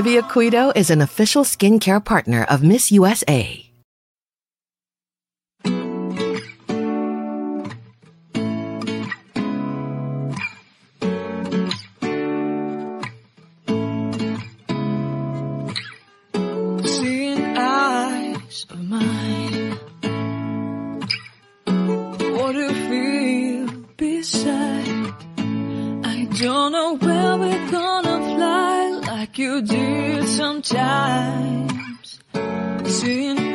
Olivia Quido is an official skincare partner of Miss USA. You did sometimes. Seeing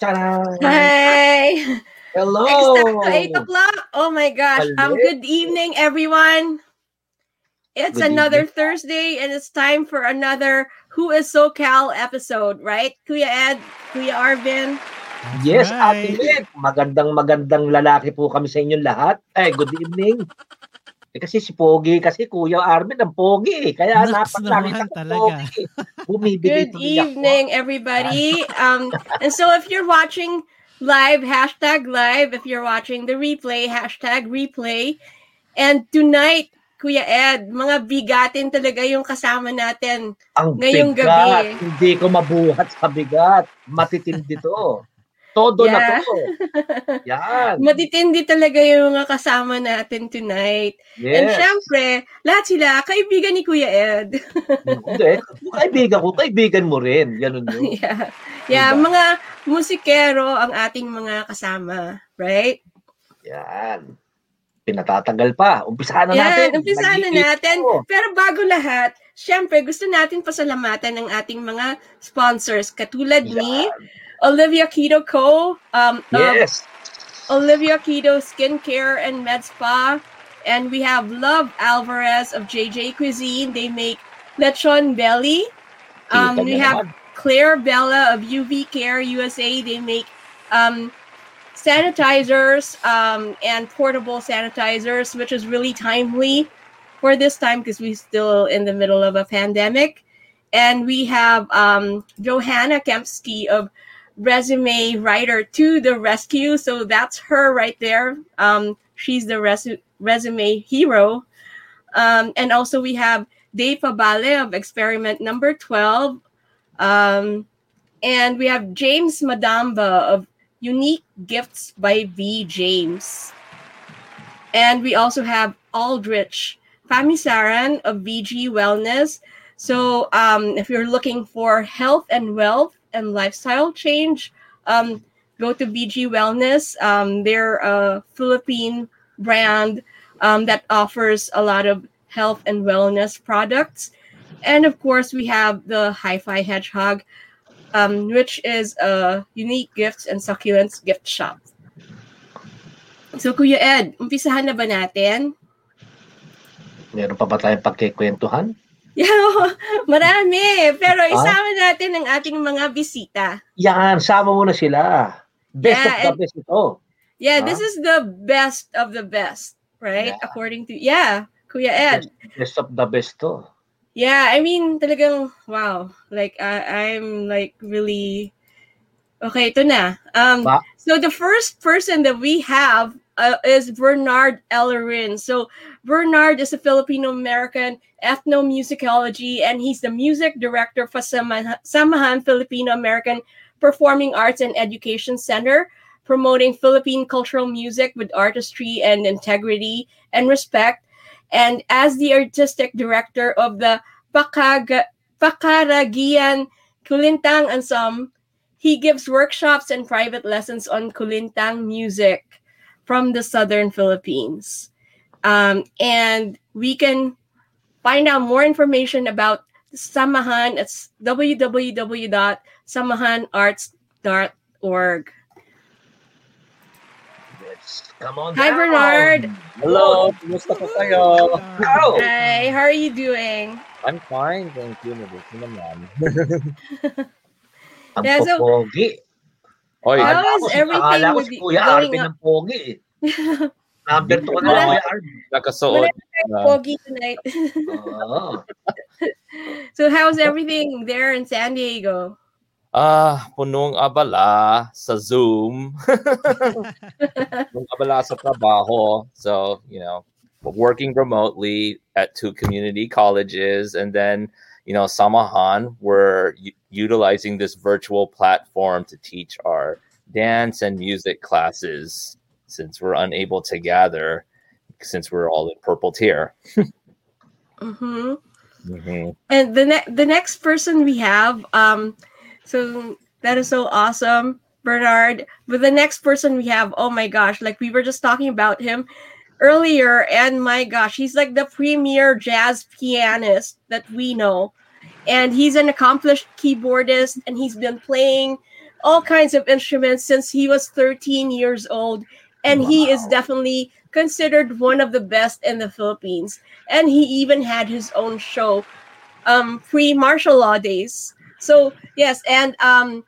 Ta-da! Hey! Hello! Exacto, 8 o'clock. Oh my gosh. Um, Hello. good evening, everyone. It's Good another evening. Thursday and it's time for another Who is SoCal episode, right? Kuya Ed, Kuya Arvin. Yes, right. Ate Lid. Magandang magandang lalaki po kami sa inyong lahat. Eh, good evening. Eh, kasi si Pogi, kasi Kuya Armin ang Pogi. eh. Kaya Naks napakita naman ko talaga. Pogi. Bumibigay Good evening, everybody. Um, and so if you're watching live, hashtag live. If you're watching the replay, hashtag replay. And tonight, Kuya Ed, mga bigatin talaga yung kasama natin. Ang Ngayong bigat. gabi. Hindi ko mabuhat sa bigat. Matitindi to. Todo na Yeah. to. Yan. Matitindi talaga yung mga kasama natin tonight. And Yes. syempre, lahat sila, kaibigan ni Kuya Ed. Hindi. Kaibigan ko, kaibigan mo rin. Ganun yun. yeah. Yeah, Diba? mga musikero ang ating mga kasama, right? Yan. Pinatatagal pa. Umpisahan na natin. Yan, umpisahan na natin. ko. Pero bago lahat, syempre, gusto natin pasalamatan ng ating mga sponsors katulad ni Yan. Olivia Quido Co. Um, of Yes. Olivia Quido Skincare and Med Spa. And we have Love Alvarez of JJ Cuisine. They make lechon belly. Um, we have. Claire Bella of UV Care USA. They make um, sanitizers um, and portable sanitizers, which is really timely for this time because we're still in the middle of a pandemic. And we have um, Johanna Kempsky of Resume Writer to the Rescue. So that's her right there. Um, she's the resu- resume hero. Um, and also we have Dave Fabale of experiment number 12. Um, and we have James Madamba of Unique Gifts by V. James. And we also have Aldrich Famisaran of VG Wellness. So um, if you're looking for health and wealth and lifestyle change, um, go to BG Wellness. Um, they're a Philippine brand um, that offers a lot of health and wellness products. And of course, we have the Hi-Fi Hedgehog, um, which is a unique gifts and succulents gift shop. So, Kuya Ed, umpisahan na ba natin? Meron pa ba tayong pagkikwentuhan? Yeah, marami. Pero Ah? isama natin ang ating mga bisita. Yan, sama mo na sila. Best Yeah, of the and- best ito. Yeah, Ah? this is the best of the best, right? Yeah. According to, yeah, Kuya Ed. Best of the best to. Yeah, I mean, talagang, wow. Like, I I'm like really, okay, ito na. Um, Ba- so the first person that we have uh, is Bernard Ellerin. So Bernard is a Filipino-American ethnomusicology, and he's the music director for Samahan, Samahan Filipino-American Performing Arts and Education Center, promoting Philippine cultural music with artistry and integrity and respect. And as the artistic director of the Pakag- Pakaragian Kulintang Ensemble, he gives workshops and private lessons on Kulintang music from the southern Philippines. Um, and we can find out more information about Samahan. It's www.samahanarts.org. Come on Hi, down. Bernard. Hello, kumusta po kayo? Go. Hi, how are you doing? I'm fine, thank you. Mabuti naman. Ang Yeah, so- pogi. Oy, How Akala is ko si- everything with si you going up? pogi eh. Number 2 na Wala. Kuya nakasuot. na- Pogi tonight. Oo. so how's everything there in San Diego? Ah, punong abala sa Zoom. punong abala sa trabaho. So, you know, working remotely at two community colleges and then, you know, Samahan, we're u- utilizing this virtual platform to teach our dance and music classes since we're unable to gather since we're all in purple tier. hmm Mhm. And the ne- the next person we have, um, so that is so awesome, Bernard. But the next person we have, oh my gosh, like we were just talking about him earlier, and my gosh, he's like the premier jazz pianist that we know, and he's an accomplished keyboardist, and he's been playing all kinds of instruments since he was 13 years old, and he is definitely considered one of the best in the Philippines. And he even had his own show um pre martial law days. So yes and um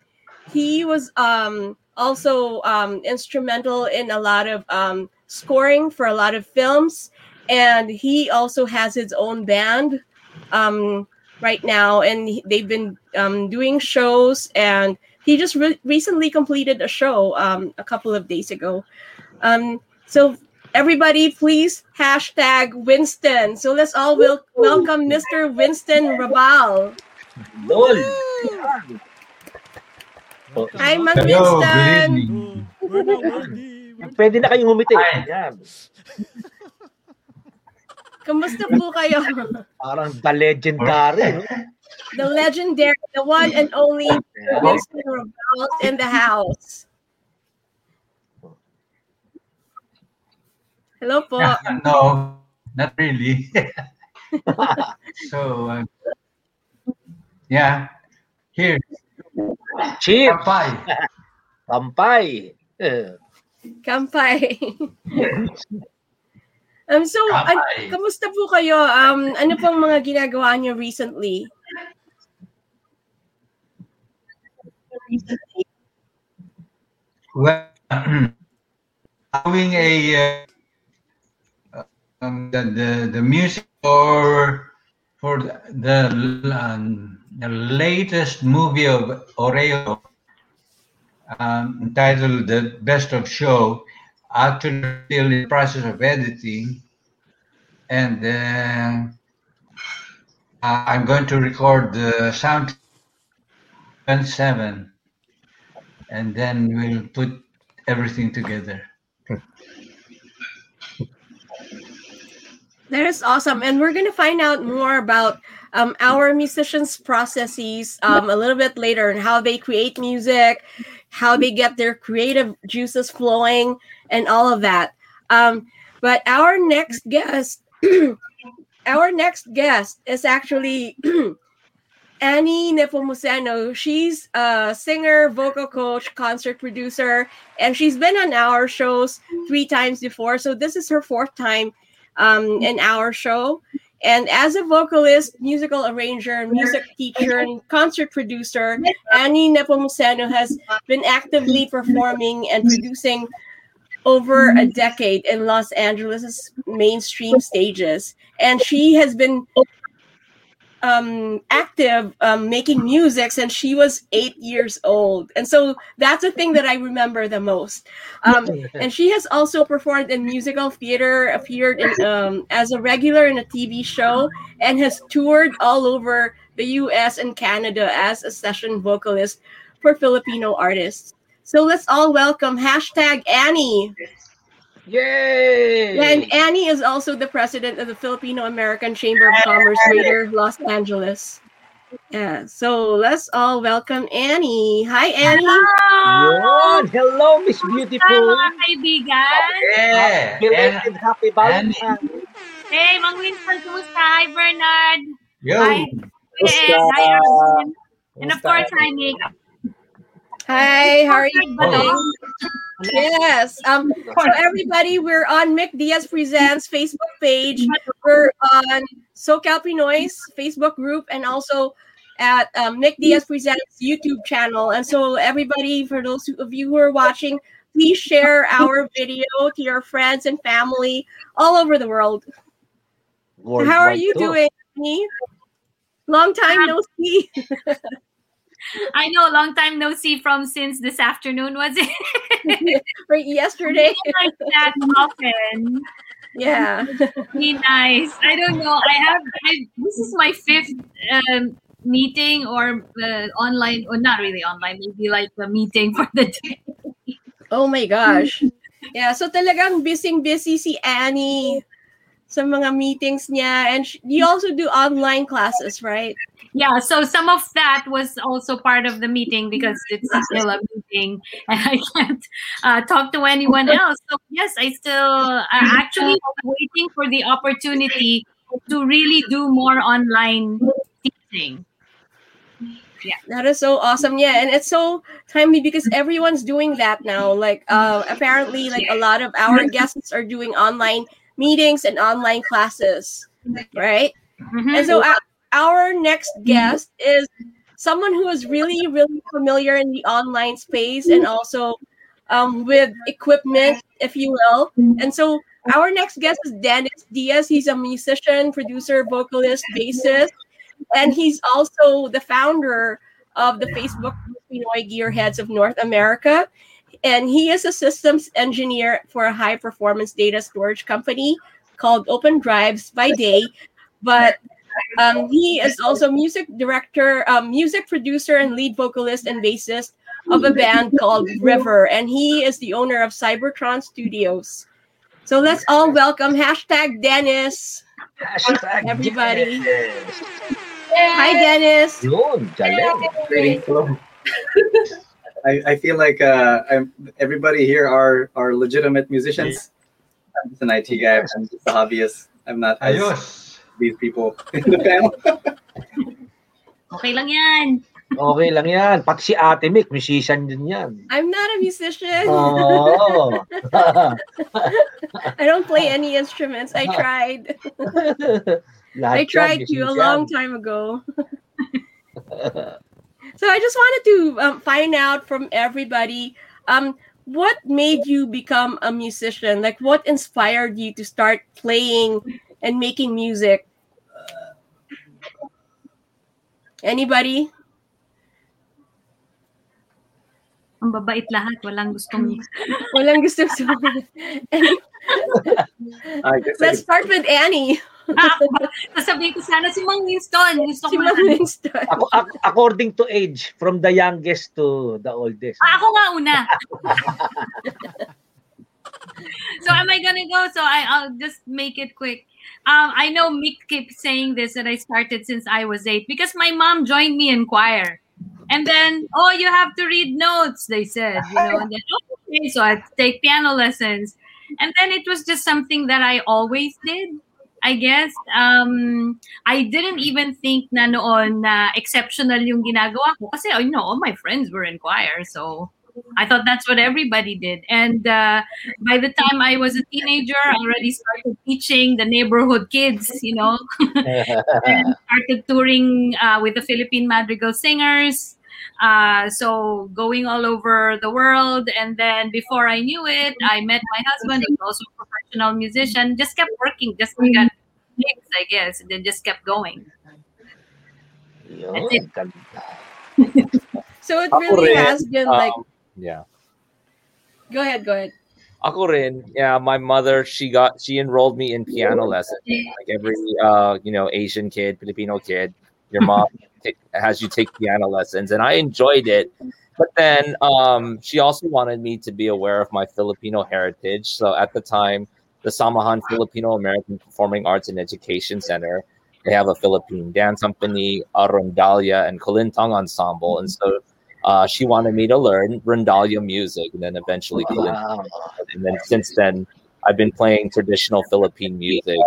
he was um also um instrumental in a lot of um scoring for a lot of films. And he also has his own band um right now. And he- they've been um doing shows. And he just re- recently completed a show um a couple of days ago um so everybody please hashtag winston so let's all wel- welcome mr winston raval Lol. hi mang Hello, winston good evening. Pwede na kayong umiti. Hi. Yan. kamusta po kayo Parang the legendary. no? the legendary the one and only winston raval in the house hello po Yeah, no, not really. so, uh, yeah, here, Cheers. Kapay. Kampay. Eh, Kampay. um, so, an- Kampay. kamusta po kayo? Um, ano pong mga ginagawa niyo recently? Well, doing a uh, um, the, the the music for for the um, the latest movie of Oreo um, entitled "The Best of Show." Actually, still in the process of editing, and uh, I'm going to record the sound 27, and then we'll put everything together. That is awesome. And we're going to find out more about um, our musicians' processes um, a little bit later and how they create music, how they get their creative juices flowing, and all of that. Um, but our next guest, our next guest is actually Annie Nepomuceno. She's a singer, vocal coach, concert producer, and she's been on our shows three times before. So this is her fourth time um, in our show. And as a vocalist, musical arranger, music teacher, and concert producer, Annie Nepomuceno has been actively performing and producing over a decade in Los Angeles' mainstream stages. And she has been um, active um, making music since she was eight years old. And so that's the thing that I remember the most. Um, and she has also performed in musical theater, appeared in, um, as a regular in a TV show, and has toured all over the US and Canada as a session vocalist for Filipino artists. So let's all welcome hashtag Annie. Yay! And Annie is also the president of the Filipino American Chamber of Commerce Greater Los Angeles. Yeah, so let's all welcome Annie. Hi, Annie. Yun! Hello, Miss Hi, Beautiful! mga kaibigan. Yeah, Belated happy Valentine's! Hey, Mang Winston, kumusta? Hi, Bernard. Yo, Hi, Kuya Hi, Arvin. And of course, hi, Nick. Hi, how are you Ba doing? Oh. Yes. Um, so everybody, we're on Mick Diaz Presents Facebook page. We're on SoCal Pinoy's Facebook group and also at um, Mick Diaz Presents YouTube channel. And so everybody, for those of you who are watching, please share our video to your friends and family all over the world. How are you too. doing? Annie? Long time no see. I know, long time no see from since this afternoon, was it? right yesterday. like that often. Yeah. Be nice. I don't know. I have, I, this is my fifth um, meeting or uh, online, or not really online, maybe like a meeting for the day. Oh my gosh. Yeah, so talagang busy-busy si Annie sa mga meetings niya. And sh- you also do online classes, right? Yeah, so some of that was also part of the meeting because it's still a meeting and I can't uh, talk to anyone else. So yes, I still uh, actually waiting for the opportunity to really do more online teaching. Yeah, that is so awesome. Yeah, and it's so timely because everyone's doing that now. Like uh apparently like a lot of our guests are doing online meetings and online classes, right? Mhm. And so our, our next guest is someone who is really, really familiar in the online space and also um, with equipment, if you will. And so our next guest is Dennis Diaz. He's a musician, producer, vocalist, bassist, and he's also the founder of the Facebook Pinoy Gearheads of North America. And he is a systems engineer for a high performance data storage company called Open Drives by day. But um, he is also music director, um, music producer, and lead vocalist and bassist of a band called River. And he is the owner of Cybertron Studios. So let's all welcome hashtag Dennis. Hashtag Everybody. yes. Hi, Dennis. Yun, galing. Greeting. I, I feel like uh, I'm, everybody here are are legitimate musicians. I'm just an IT guy. I'm just a hobbyist. I'm not as ayos. These people in the panel. Okay lang yan. Okay lang yan. Pati si Ate Mick, musician din yan. I'm not a musician. Oo. I don't play any instruments. I tried. I tried to a long time ago. So I just wanted to um, find out from everybody um, what made you become a musician? Like, what inspired you to start playing and making music? Anybody? Ang babait lahat, walang gustong Walang gusto sa And I guess I let's start with Annie. Ah, sasabihin ko sana si Mang Winston. Gusto Si Mang Winston. Ako, ac- according to age, from the youngest to the oldest. Ah, ako nga una. so am I gonna go? So I, I'll just make it quick. Um, I know Mick keeps saying this that I started since I was eight because my mom joined me in choir. And then, oh, you have to read notes, they said, you know. And then, okay, so I take piano lessons. And then it was just something that I always did. I guess um, I didn't even think na noon na exceptional yung ginagawa ko kasi you know all my friends were in choir so I thought that's what everybody did and uh, by the time I was a teenager I already started teaching the neighborhood kids you know and started touring uh, with the Philippine Madrigal Singers. Uh, so going all over the world, and then before I knew it, I met my husband, who's also a professional musician. Just kept working, just got gigs, I guess, and then just kept going. Yun, That's it. So it really has been like um, yeah. go ahead, go ahead. Ako rin, yeah, my mother, she got she enrolled me in piano lessons. Like every uh, you know, Asian kid, Filipino kid, your mom ta- has you take piano lessons and I enjoyed it. But then um she also wanted me to be aware of my Filipino heritage. So at the time, the Samahan Filipino American Performing Arts and Education Center, they have a Philippine dance company, a Rondalla and Kulintang ensemble. And so uh, she wanted me to learn Rondalla music and then eventually Wow. and then since then i've been playing traditional philippine music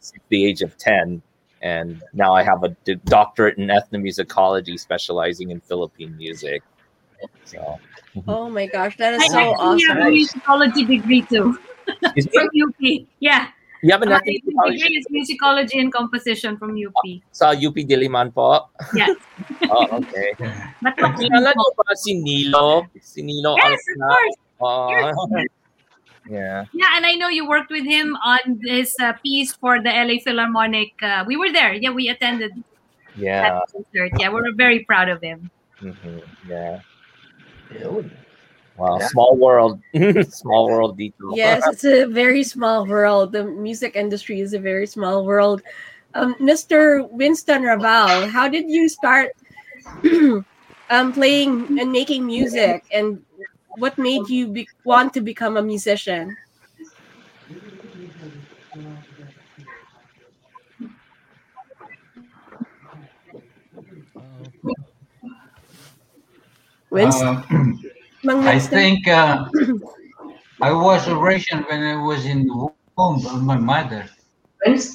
since the age of 10 and now i have a doctorate in ethnomusicology specializing in philippine music. So. Oh my gosh, that is I is so actually have a musicology degree too. From it- UP. Yeah, you have my ethnomusicology degree is musicology and composition from UP. sa UP Diliman po Yes, oh okay but Kilala niyo ba si Nilo si Nilo yes, of course. Yes. yeah Yeah, and I know you worked with him on this uh, piece for the LA Philharmonic. Uh, we were there. Yeah, we attended yeah that concert. Yeah, we're very proud of him. mhm, yeah. Wow Yeah. small world small world detail Yes, it's a very small world. The music industry is a very small world. Um, Mr. Winston Raval, how did you start um, playing and making music, and what made you be- want to become a musician? Winston, Uh, Mang I think uh, I was a Russian when I was in the womb of my mother.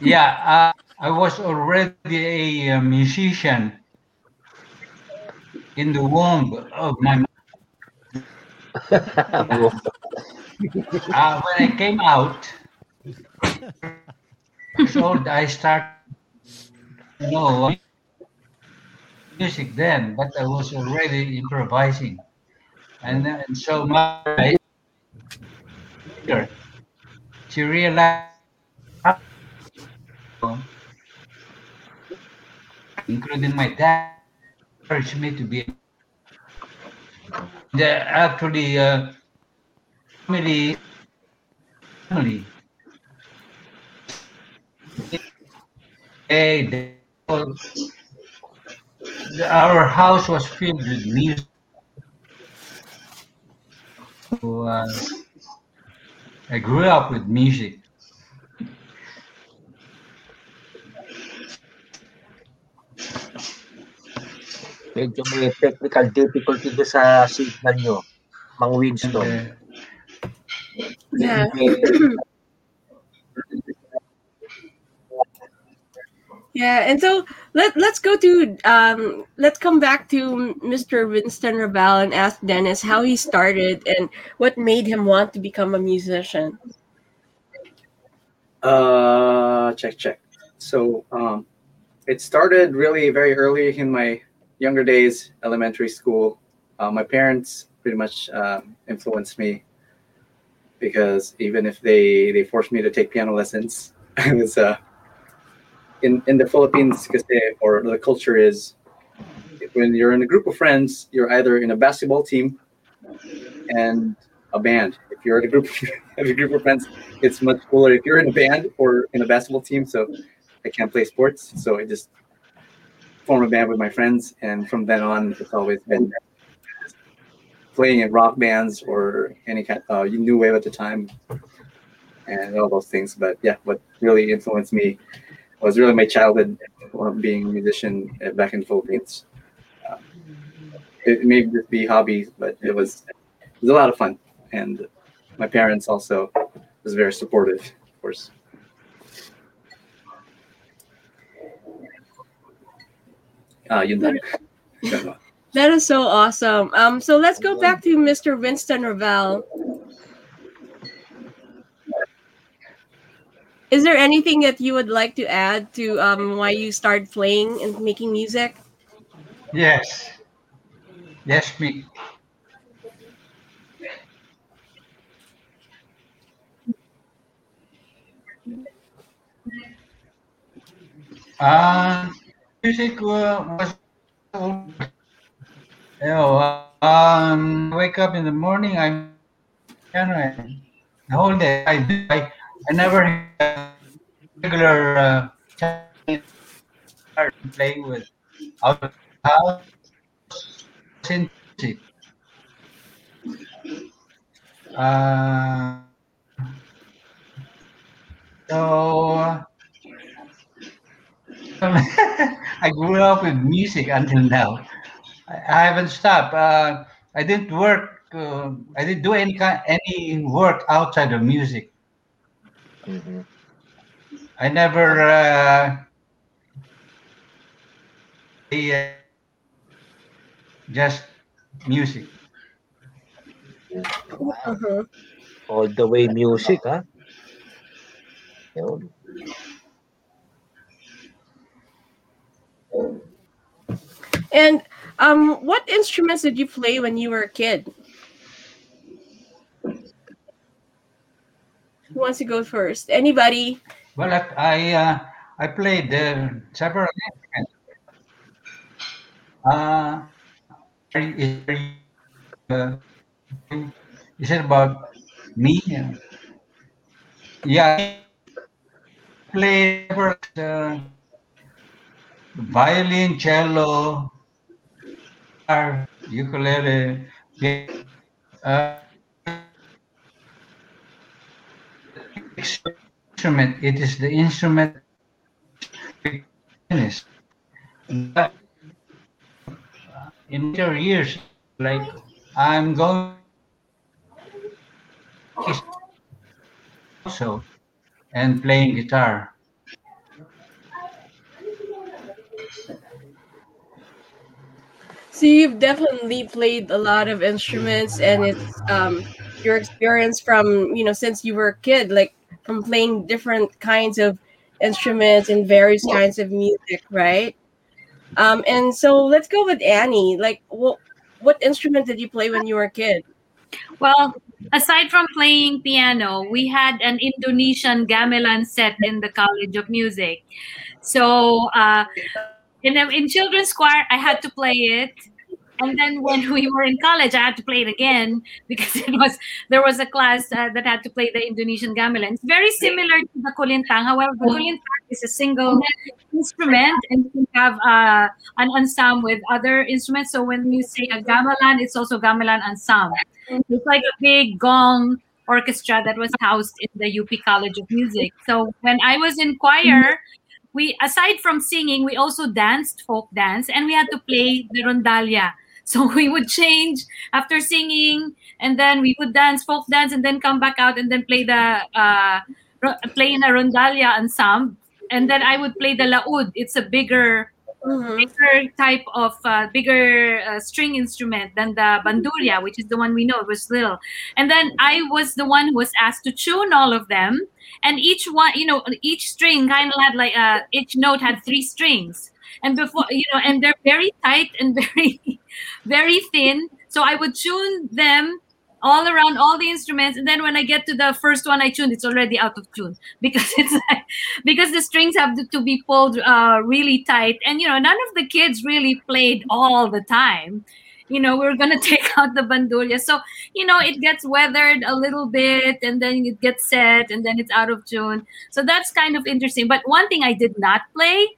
Yeah, uh, I was already a, uh, musician in the womb of my mother. Uh, when I came out, years old, I started to know music then, but I was already improvising. And, and so my later, she realized, including my dad, encouraged me to be. The, actually, uh, family, family. Hey, they all- our house was filled with music. So, uh, I grew up with music. Medyo may technical difficulty doon sa signal nyo, Mang Winston. Yeah. Yeah, and so let let's go to um let's come back to Mr. Winston Raval and ask Dennis how he started and what made him want to become a musician. Uh, check, check. So, um, it started really very early in my younger days, elementary school. Uh, my parents pretty much um, influenced me because even if they they forced me to take piano lessons, I was uh, in in the Philippines, kasi, or the culture is when you're in a group of friends, you're either in a basketball team and a band. If you're in a group of a group of friends, it's much cooler if you're in a band or in a basketball team. So I can't play sports, so I just form a band with my friends, and from then on, it's always been playing in rock bands or any kind uh, new wave at the time, and all those things. But yeah, what really influenced me was really my childhood uh, being a musician uh, back in the Philippines. Uh, it may just be hobbies, but it was it was a lot of fun, and my parents also was very supportive, of course. Ah, yun. That is so awesome. Um, so let's go back to Mr. Winston Raval. Is there anything that you would like to add to um, why you started playing and making music? Yes. Yes, me. Uh, music was, you know, um, wake up in the morning, I'm, know, the whole day I I, I never had regular uh, playing with out of house. Uh, so I grew up with music until now. I, haven't stopped. Uh, I didn't work. Uh, I didn't do any any work outside of music. Mhm. I never. Uh, the, uh, just music. Uh-huh. All the way music, ha? Yun. And um, what instruments did you play when you were a kid? Wants to go first? Anybody? Well, I uh, I played uh, several instruments. Uh, is, uh, it about me? Yeah, I several, uh, violin, cello, guitar, ukulele. Uh, instrument. It is the instrument. In later years, like I'm going also and playing guitar. So you've definitely played a lot of instruments, and it's um, your experience from you know since you were a kid, like from playing different kinds of instruments and various kinds of music, right? Um, and so let's go with Annie. Like, what what instrument did you play when you were a kid? Well, aside from playing piano, we had an Indonesian gamelan set in the College of Music. So uh, in, in children's choir, I had to play it. And then when we were in college, I had to play it again because it was there was a class uh, that had to play the Indonesian gamelan. It's very similar to the kulintang. However, the kulintang is a single instrument, and you can have uh, an ensemble with other instruments. So when you say a gamelan, it's also gamelan ensemble. It's like a big gong orchestra that was housed in the UP College of Music. So when I was in choir, we aside from singing, we also danced folk dance, and we had to play the rondalla. So we would change after singing, and then we would dance folk dance, and then come back out and then play the uh, ro- play in a rondalla ensemble, and then I would play the laud. It's a bigger bigger type of uh, bigger uh, string instrument than the bandurria, which is the one we know. It was little, and then I was the one who was asked to tune all of them, and each one, you know, each string kind of had like uh, each note had three strings, and before you know, and they're very tight and very, very thin. So I would tune them all around all the instruments and then when i get to the first one i tune it's already out of tune. Because it's like, because the strings have to, be pulled uh, really tight. And you know none of the kids really played all the time. You know we're gonna take out the bandurria so you know it gets weathered a little bit and then it gets set and then it's out of tune. So that's kind of interesting. But one thing i did not play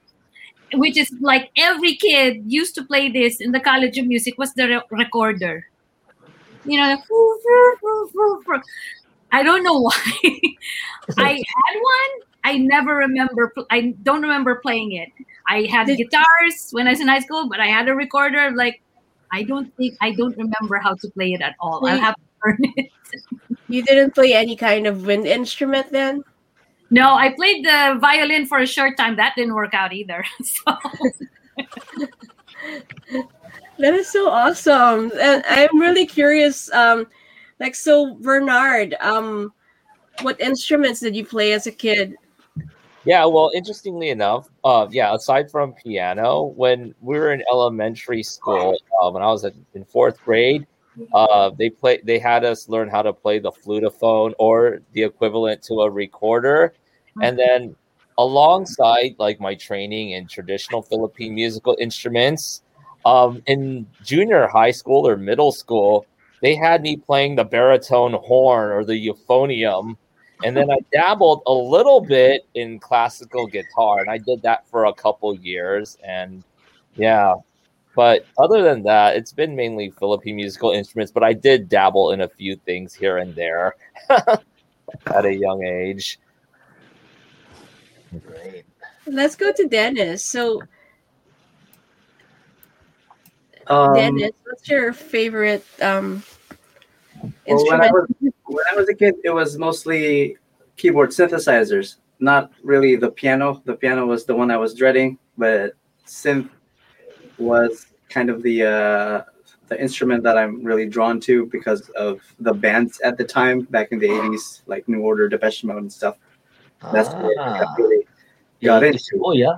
which is like every kid used to play this in the college of music was the re- recorder. You know i don't know why. I had one. I never remember i don't remember playing it. I had guitars when i was in high school but i had a recorder like i don't think i don't remember how to play it at all. I'll have to learn it. You didn't play any kind of wind instrument then? No i played the violin for a short time that didn't work out either so That is so awesome. And I'm really curious, um, like so Bernard, um, what instruments did you play as a kid? Yeah, well, interestingly enough, uh, yeah, aside from piano, when we were in elementary school, uh, when I was in fourth grade, uh, they play. They had us learn how to play the flutophone or the equivalent to a recorder, and then alongside like my training in traditional Philippine musical instruments, um, in junior high school or middle school, they had me playing the baritone horn or the euphonium. And then I dabbled a little bit in classical guitar, and I did that for a couple years. And yeah, but other than that, it's been mainly Philippine musical instruments, but I did dabble in a few things here and there at a young age. Great. Let's go to Dennis. So Um, Dennis, what's your favorite um Well, when, I instrument? was, when I was a kid, it was mostly keyboard synthesizers, not really the piano. The piano was the one I was dreading, but synth was kind of the uh, the instrument that I'm really drawn to because of the bands at the time back in the '80s, like New Order, Depeche Mode, and stuff. That's where I Ah, really got yeah, into. Oh yeah.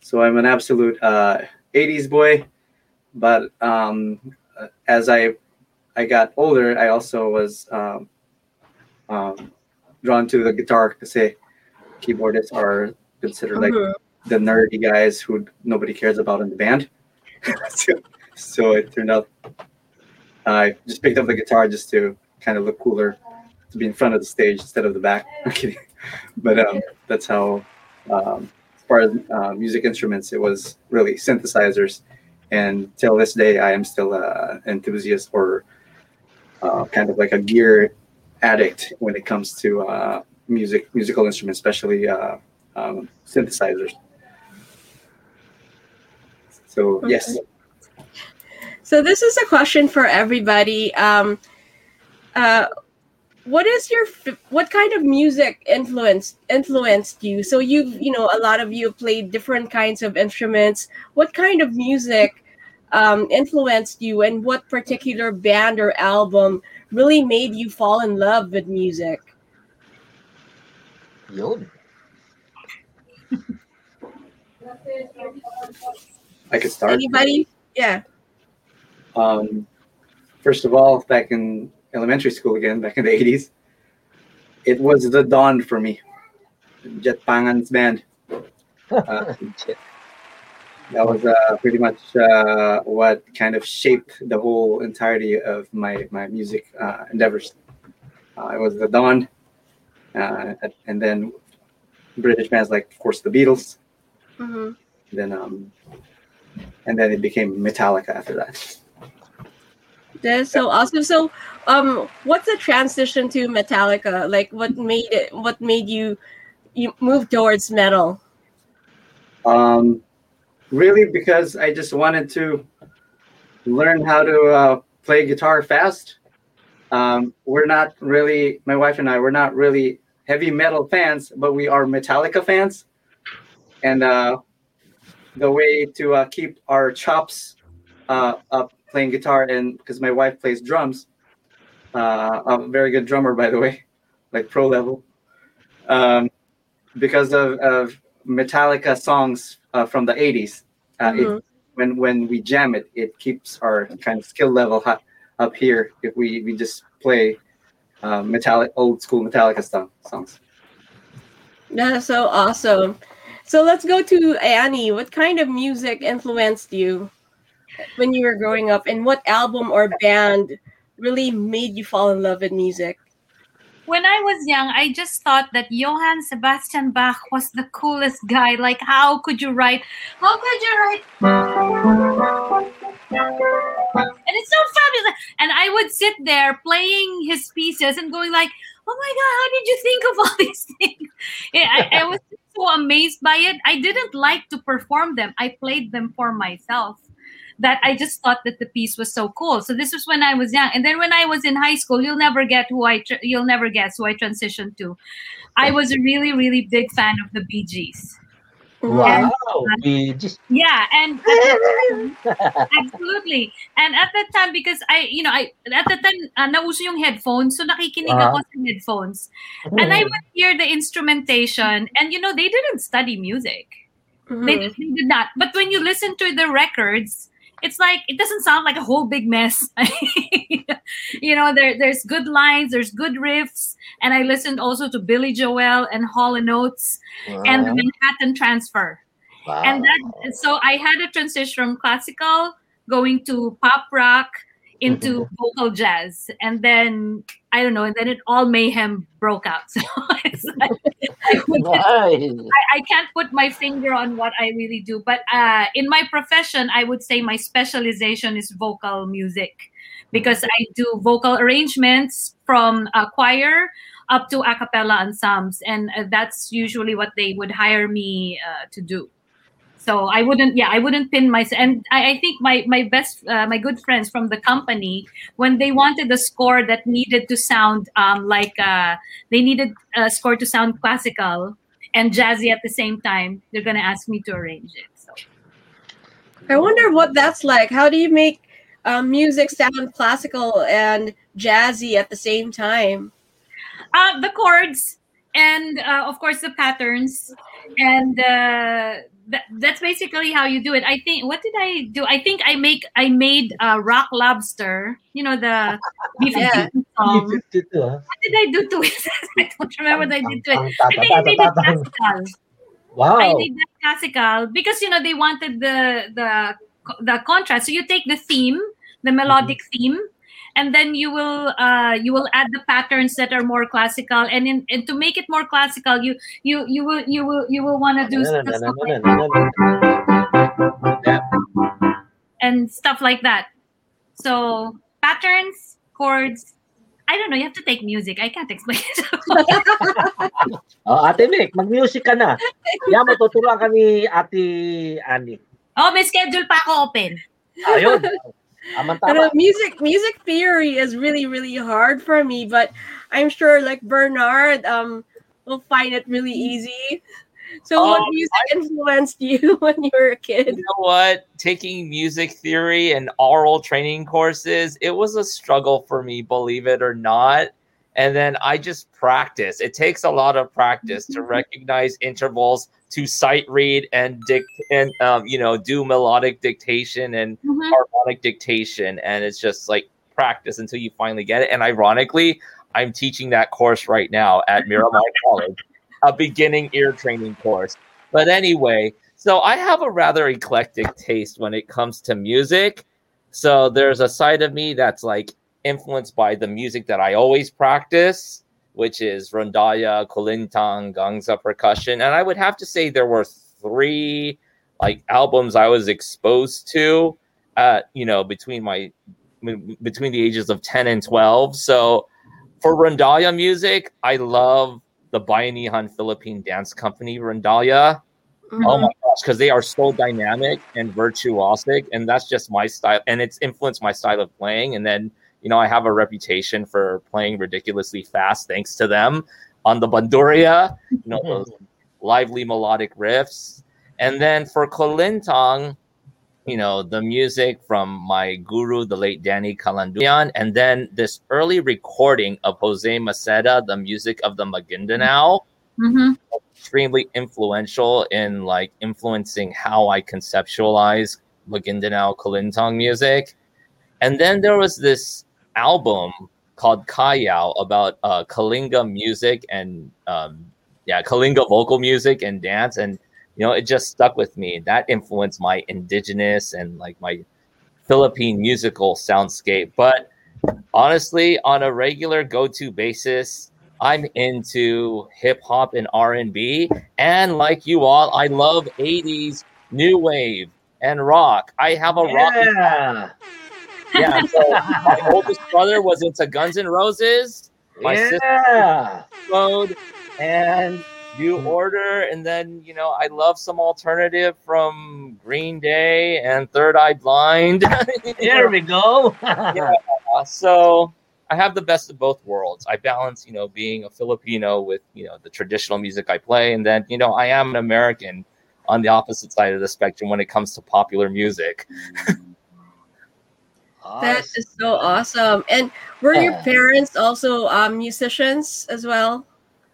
So I'm an absolute uh, '80s boy, but um, uh, as I I got older, I also was um, um, drawn to the guitar because say keyboardists are considered like Mhm. the nerdy guys who nobody cares about in the band. so, so it turned out I just picked up the guitar just to kind of look cooler, to be in front of the stage instead of the back. I'm kidding. But um, that's how, um, as far as uh, music instruments, it was really synthesizers. And till this day, I am still an enthusiast or uh, kind of like a gear addict when it comes to uh, music, musical instruments, especially uh, um, synthesizers. So yes, So this is a question for everybody. Um, uh, what is your what kind of music influenced influenced you? So you you know a lot of you have played different kinds of instruments. What kind of music um, influenced you, and what particular band or album really made you fall in love with music? Yun. I could start. Anybody? Yeah. Um, first of all, back in elementary school again, back in the 80s, it was the dawn for me. Jett Pangan's band. Uh, that was uh, pretty much uh, what kind of shaped the whole entirety of my, my music uh, endeavors. Uh, it was the dawn, uh, and then British bands like, of course, the Beatles. Mhm. Then, um, and then it became Metallica after that. That's so awesome. So, um, what's the transition to Metallica? Like, what made it? What made you you move towards metal? Um, really, because I just wanted to learn how to uh, play guitar fast. Um, we're not really, my wife and I, we're not really heavy metal fans, but we are Metallica fans. And uh, the way to uh, keep our chops uh, up playing guitar, and because my wife plays drums, uh, a very good drummer, by the way, like pro level. Um, because of, of Metallica songs uh, from the 80s. Uh, it, Mhm. when when we jam it, it keeps our kind of skill level high, up here if we we just play uh, metallic old school Metallica stuff songs. That's so awesome. So let's go to Annie. What kind of music influenced you when you were growing up, and what album or band really made you fall in love with music? when I was young, I just thought that Johann Sebastian Bach was the coolest guy. Like, how could you write? How could you write? And it's so fabulous. And I would sit there playing his pieces and going like, "Oh my god, how did you think of all these things?" I, I was so amazed by it. I didn't like to perform them. I played them for myself that I just thought that the piece was so cool. So this was when I was young, and then when I was in high school, you'll never get who I tr- you'll never guess who I transitioned to. I was a really really big fan of the Bee Gees. Wow. We just Yeah, and at time, absolutely. And at that time, because I, you know, I at that time, uh, nauso yung headphones, so nakikinig Ah. ako sa headphones. And I would hear the instrumentation, and you know, they didn't study music. They, Mhm. they did not. But when you listen to the records, it's like it doesn't sound like a whole big mess. you know, there there's good lines, there's good riffs, and I listened also to Billy Joel and Hall and Oates and the Manhattan Transfer. And that so I had a transition from classical going to pop rock into mm-hmm. vocal jazz, and then I don't know, and then it all mayhem broke out. So it's like, I, Nice. I, I can't put my finger on what I really do, but uh, in my profession, I would say my specialization is vocal music because I do vocal arrangements from a choir up to a cappella ensembles, and uh, that's usually what they would hire me uh, to do. So I wouldn't, yeah, I wouldn't pin myself. And I, I think my my best, uh, my good friends from the company, when they wanted a score that needed to sound um, like uh, they needed a score to sound classical and jazzy at the same time, they're gonna ask me to arrange it. So I wonder what that's like. How do you make um, music sound classical and jazzy at the same time? uh, the chords and uh, of course the patterns. And uh, that, that's basically how you do it. I think what did i do? I think i make i made uh, rock lobster. You know the beef Yeah. song. what did i do to it? I don't remember what i did to it. I think i made it classical. I Wow. made that classical because you know they wanted the the the contrast. So you take the theme, the melodic theme, and then you will uh, you will add the patterns that are more classical. And in and to make it more classical, you you you will you will you will want to do stuff like- and stuff like that. So patterns, chords. I don't know. You have to take music. I can't explain it. Oh, Ate Mick, mag-music ka na. Yan, matuturuan ka ni Ate Annie. oh, may schedule pa ako open. Ayun. Pero tama. music music theory is really really hard for me, but I'm sure like Bernard um will find it really easy. So what Oh, music influenced you when you were a kid? You know what? Taking music theory and aural training courses, it was a struggle for me, believe it or not. And then I just practice. It takes a lot of practice to recognize intervals, to sight read and dict and um, you know do melodic dictation and Mhm. harmonic dictation. And it's just like practice until you finally get it. And ironically, I'm teaching that course right now at Miramar College, a beginning ear training course. But anyway, so I have a rather eclectic taste when it comes to music. So there's a side of me that's like influenced by the music that I always practice, which is rondalla, kulintang, gangsa percussion. And I would have to say there were three like albums I was exposed to at, you know, between my between the ages of 10 and 12. So for rondalla music, I love the Bayanihan Philippine Dance Company rondalla. Mm-hmm. Oh my gosh, because they are so dynamic and virtuosic, and that's just my style, and it's influenced my style of playing. And then, you know, I have a reputation for playing ridiculously fast, thanks to them on the banduria, you know, those lively melodic riffs. And then for Kulintang, you know, the music from my guru, the late Danny Kalanduyan, and then this early recording of Jose Maceda, the music of the Maguindanao Mhm. extremely influential in like influencing how I conceptualize Maguindanao Kulintang music. And then there was this album called Kayao about uh, Kalinga music and um, yeah, Kalinga vocal music and dance, and you know, it just stuck with me. That influenced my indigenous and like my Philippine musical soundscape. But honestly, on a regular go-to basis, I'm into hip hop and R&B, and like you all, I love 80s new wave and rock. I have a rock. Yeah. So my oldest brother was into Guns N' Roses. My sister Yeah. mode and New mm-hmm. Order, and then you know I love some alternative from Green Day and Third Eye Blind. There we go. yeah, so I have the best of both worlds. I balance, you know, being a Filipino with you know the traditional music I play, and then you know I am an American on the opposite side of the spectrum when it comes to popular music. That is so awesome. And were your parents also um, musicians as well?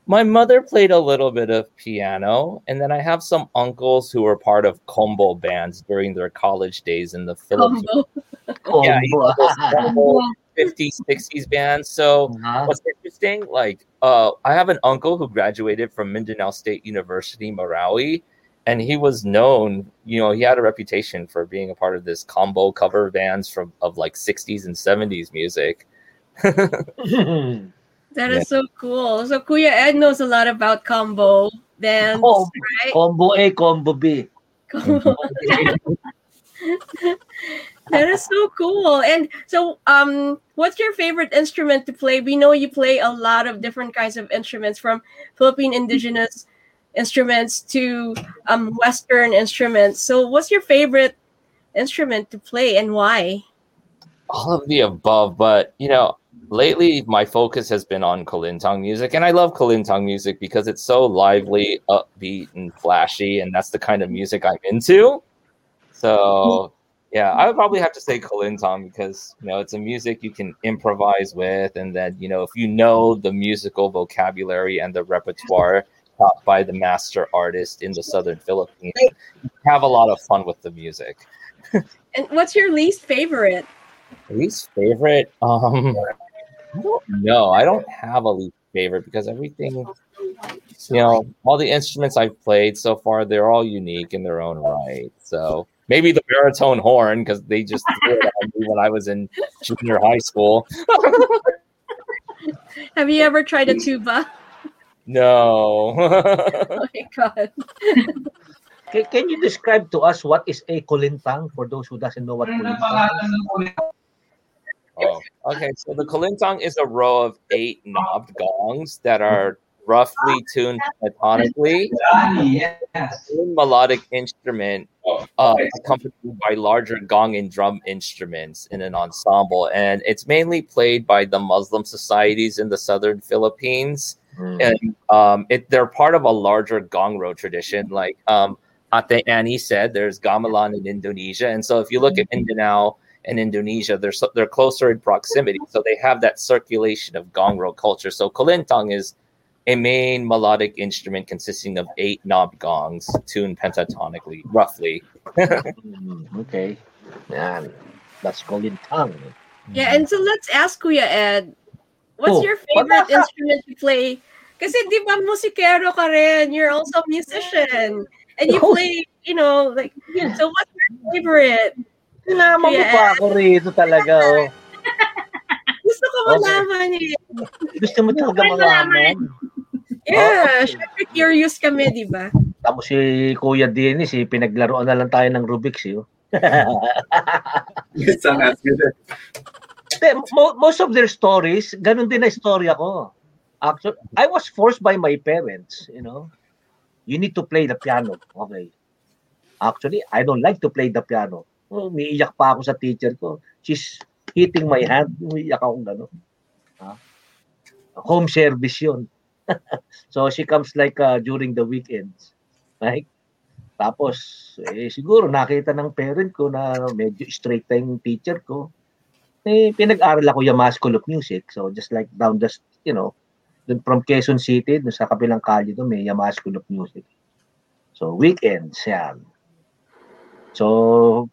My mother played a little bit of piano, and then I have some uncles who were part of combo bands during their college days in the Philippines. Combo. Yeah, you know, those combo 50s, 60s bands. So Uh-huh. what's interesting, like uh, I have an uncle who graduated from Mindanao State University, Marawi, and he was known, you know, he had a reputation for being a part of this combo cover bands from of like 60s and 70s music. That is Yeah. so cool. So Kuya Ed knows a lot about combo bands, Combo, right? combo A, combo B. Combo. that is so cool. And so, um, what's your favorite instrument to play? We know you play a lot of different kinds of instruments, from Philippine indigenous instruments to um, Western instruments. So, what's your favorite instrument to play, and why? all of the above, but you know, lately my focus has been on Kulintang music, and I love Kulintang music because it's so lively, upbeat, and flashy, and that's the kind of music I'm into. So, yeah, I would probably have to say Kulintang because you know it's a music you can improvise with, and then you know if you know the musical vocabulary and the repertoire taught by the master artist in the southern Philippines, you have a lot of fun with the music. And what's your least favorite? Least favorite? Um, I don't know. I don't have a least favorite because everything, you know, all the instruments I've played so far, they're all unique in their own right. So maybe the baritone horn because they just threw it on me when I was in junior high school. Have you ever tried a tuba? No. Oh my god. Can, can you describe to us what is a kulintang for those who doesn't know what kulintang is? Oh, okay. So the kulintang is a row of eight knobbed gongs that are roughly tuned pentatonically. Yes. Melodic instrument uh, accompanied by larger gong and drum instruments in an ensemble, and it's mainly played by the Muslim societies in the southern Philippines. And um, it, they're part of a larger gongro tradition. Like um, Ate Annie said, there's gamelan in Indonesia, and so if you look at Mindanao and Indonesia, they're so, they're closer in proximity, so they have that circulation of gongro culture. So kulintang is a main melodic instrument consisting of eight knob gongs tuned pentatonically, roughly. Mm, okay. Yan. That's kulintang. Yeah, and so let's ask Kuya Ed, what's Oh, your wala favorite ka. instrument to play? Kasi di ba musikero ka rin, you're also a musician. And you Oh. play, you know, like, so what's your favorite? Sinama mo pa ako rito talaga. Oh. Gusto ko Okay. malaman eh. Gusto mo talaga malaman? Yeah, syempre curious kami, di ba? Tapos si Kuya Dennis, eh, pinaglaruan na lang tayo ng Rubik's. Eh. oh. Your son Hindi, mo- most of their stories, ganun din na istorya ko. Actually, I was forced by my parents, you know. You need to play the piano. Okay. Actually, I don't like to play the piano. Oh, umiiyak pa ako sa teacher ko. She's hitting my hand. Umiiyak ako gano'n. Ha? Home service yun. so she comes like uh, during the weekends. Right? Tapos, eh, siguro nakita ng parent ko na medyo straight yung teacher ko eh, pinag-aral ako Yamaha School of Music. So, just like down the, you know, dun from Quezon City, dun sa kabilang kalye doon, may Yamaha School of Music. So, weekends, yan. So,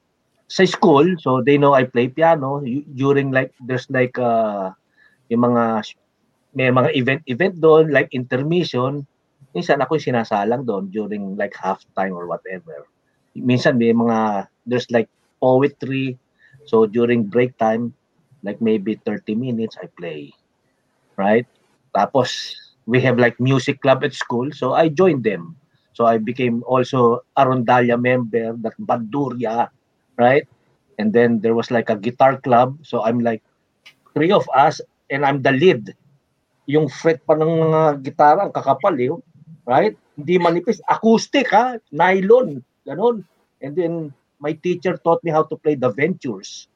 sa school, so they know I play piano during like there's like uh yung mga may mga event event doon like intermission. Minsan ako yung sinasalang doon during like halftime or whatever. Minsan may mga there's like poetry. So during break time, like maybe 30 minutes I play. Right? Tapos we have like music club at school, so I joined them. So I became also a member, that Banduria, right? And then there was like a guitar club. So I'm like three of us and I'm the lead. Yung fret pa ng mga gitara, ang kakapal eh. Right? Hindi manipis. Acoustic ha? Nylon. Ganon. And then my teacher taught me how to play the Ventures.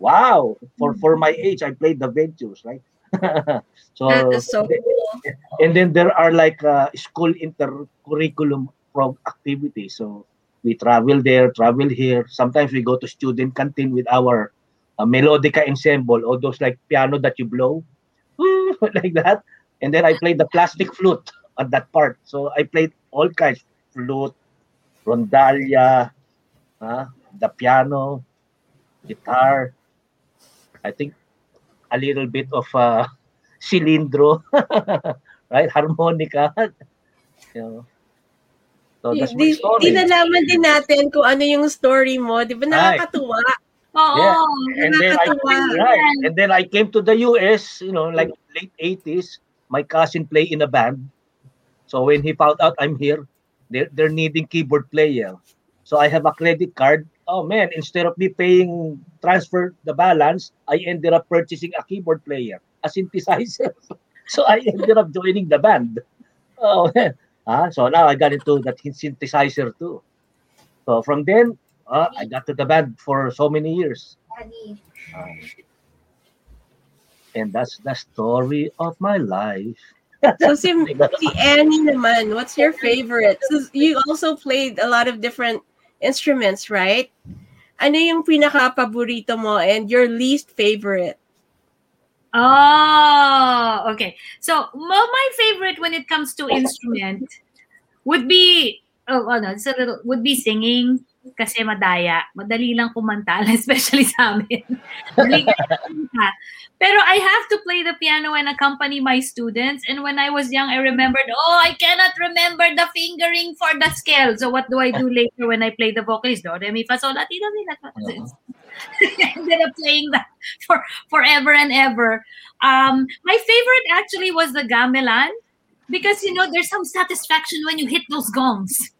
Wow! For for my age, I played the Ventures, right? so so cool. and then there are like uh, school intercurriculum pro activities. So we travel there, travel here. Sometimes we go to student canteen with our uh, melodica ensemble, all those like piano that you blow, like that. And then I played the plastic flute at that part. So I played all kinds, flute, rondalla, uh, the piano, guitar. I think a little bit of uh, cilindro, right? Harmonica. You know. So that's my Di, story. di nalaman din natin kung ano yung story mo. Di ba Right. nakakatuwa? Oo. Yeah. And then I nakakatuwa. right. And then I came to the US, you know, like late 80s. My cousin played in a band. So when he found out I'm here, they're, they're needing keyboard player. So I have a credit card. Oh man, instead of me paying transfer the balance, I ended up purchasing a keyboard player, a synthesizer. so I ended up joining the band. Oh man. Ah, so now I got into that synthesizer too. So from then, uh, I got to the band for so many years. Um, and that's the story of my life. So si, si Annie naman, what's your favorite? So you also played a lot of different instruments, right? Ano yung pinaka-paborito mo and your least favorite? Oh, okay. So, well, my favorite when it comes to instrument would be oh, ano, it's a little would be singing kasi madaya. Madali lang kumanta, especially sa amin. Madali lang kumanta. Pero I have to play the piano and accompany my students. And when I was young, I remembered, oh, I cannot remember the fingering for the scale. So what do I do later when I play the vocalist? Do, re, mi, fa, sol, la, ti, do, mi, la, fa. ended up playing that for forever and ever. Um, my favorite actually was the gamelan because you know there's some satisfaction when you hit those gongs.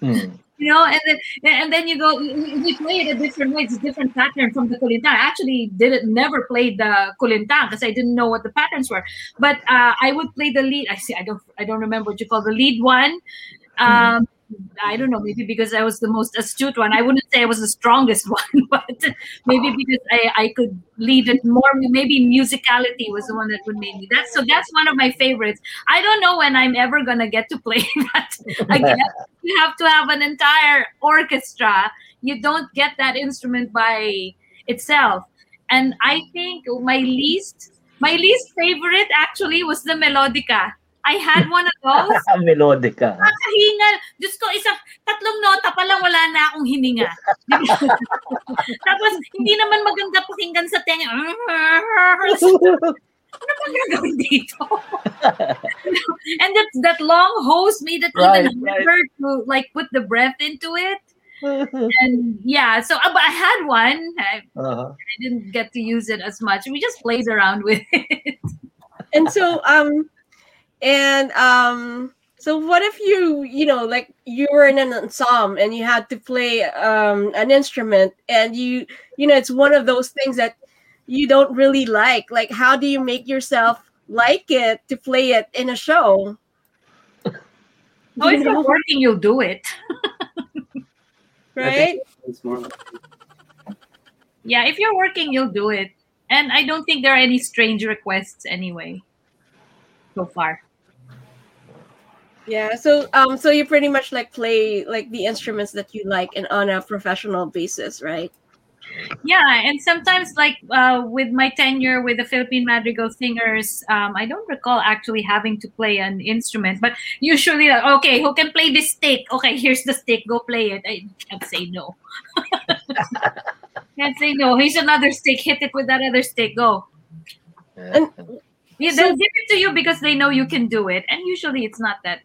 Hmm. You know, and then and then you go you you play it a different way. It's a different pattern from the kulintang. I actually didn't never play the kulintang because I didn't know what the patterns were. But uh, I would play the lead. I see. I don't. I don't remember what you call the lead one. Um, I don't know. Maybe because I was the most astute one. I wouldn't say I was the strongest one, but maybe because I, I could lead it more. Maybe musicality was the one that would make me. That's so. That's one of my favorites. I don't know when I'm ever gonna get to play that again. you have to have an entire orchestra. You don't get that instrument by itself. And I think my least my least favorite actually was the melodica. I had one of those. Melodica. Nakahingal. Diyos ko, isang, tatlong nota pa lang wala na akong hininga. Tapos, hindi naman maganda pakinggan sa tenga. ano ba gagawin dito? and that, that long hose made it Right, even harder to like put the breath into it. and yeah, so uh, but I had one. I, Uh-huh. I didn't get to use it as much. We just played around with it. And so um and um so what if you you know like you were in an ensemble and you had to play um an instrument and you you know it's one of those things that you don't really like like how do you make yourself like it to play it in a show Oh, if you're working, you'll do it. right Yeah, if you're working, you'll do it. And I don't think there are any strange requests anyway. So far. Yeah so um so you pretty much like play like the instruments that you like and on a professional basis right Yeah, and sometimes like uh, with my tenure with the Philippine Madrigal Singers, um, I don't recall actually having to play an instrument, but usually, like, okay, who can play this stick? Okay, here's the stick, go play it. I can't say no. Can't say no. Here's another stick. Hit it with that other stick. Go. And Yeah, they'll give it to you because they know you can do it, and usually it's not that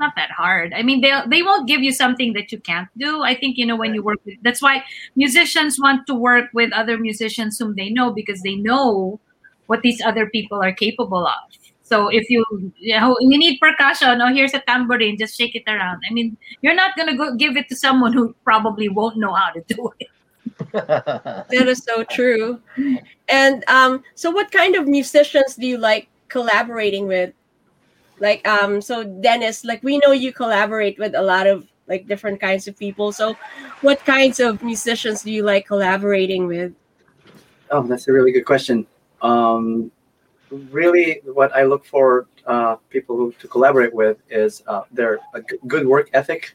not that hard. I mean, they they won't give you something that you can't do. I think you know when you work with. That's why musicians want to work with other musicians whom they know because they know what these other people are capable of. So if you you know you need percussion, oh here's a tambourine, just shake it around. I mean, you're not gonna go give it to someone who probably won't know how to do it. That is so true. And um, so what kind of musicians do you like collaborating with? Like um, so Dennis, like we know you collaborate with a lot of like different kinds of people. So what kinds of musicians do you like collaborating with? Oh, that's a really good question. Um, really, what I look for uh, people who to collaborate with is uh, their a g- good work ethic.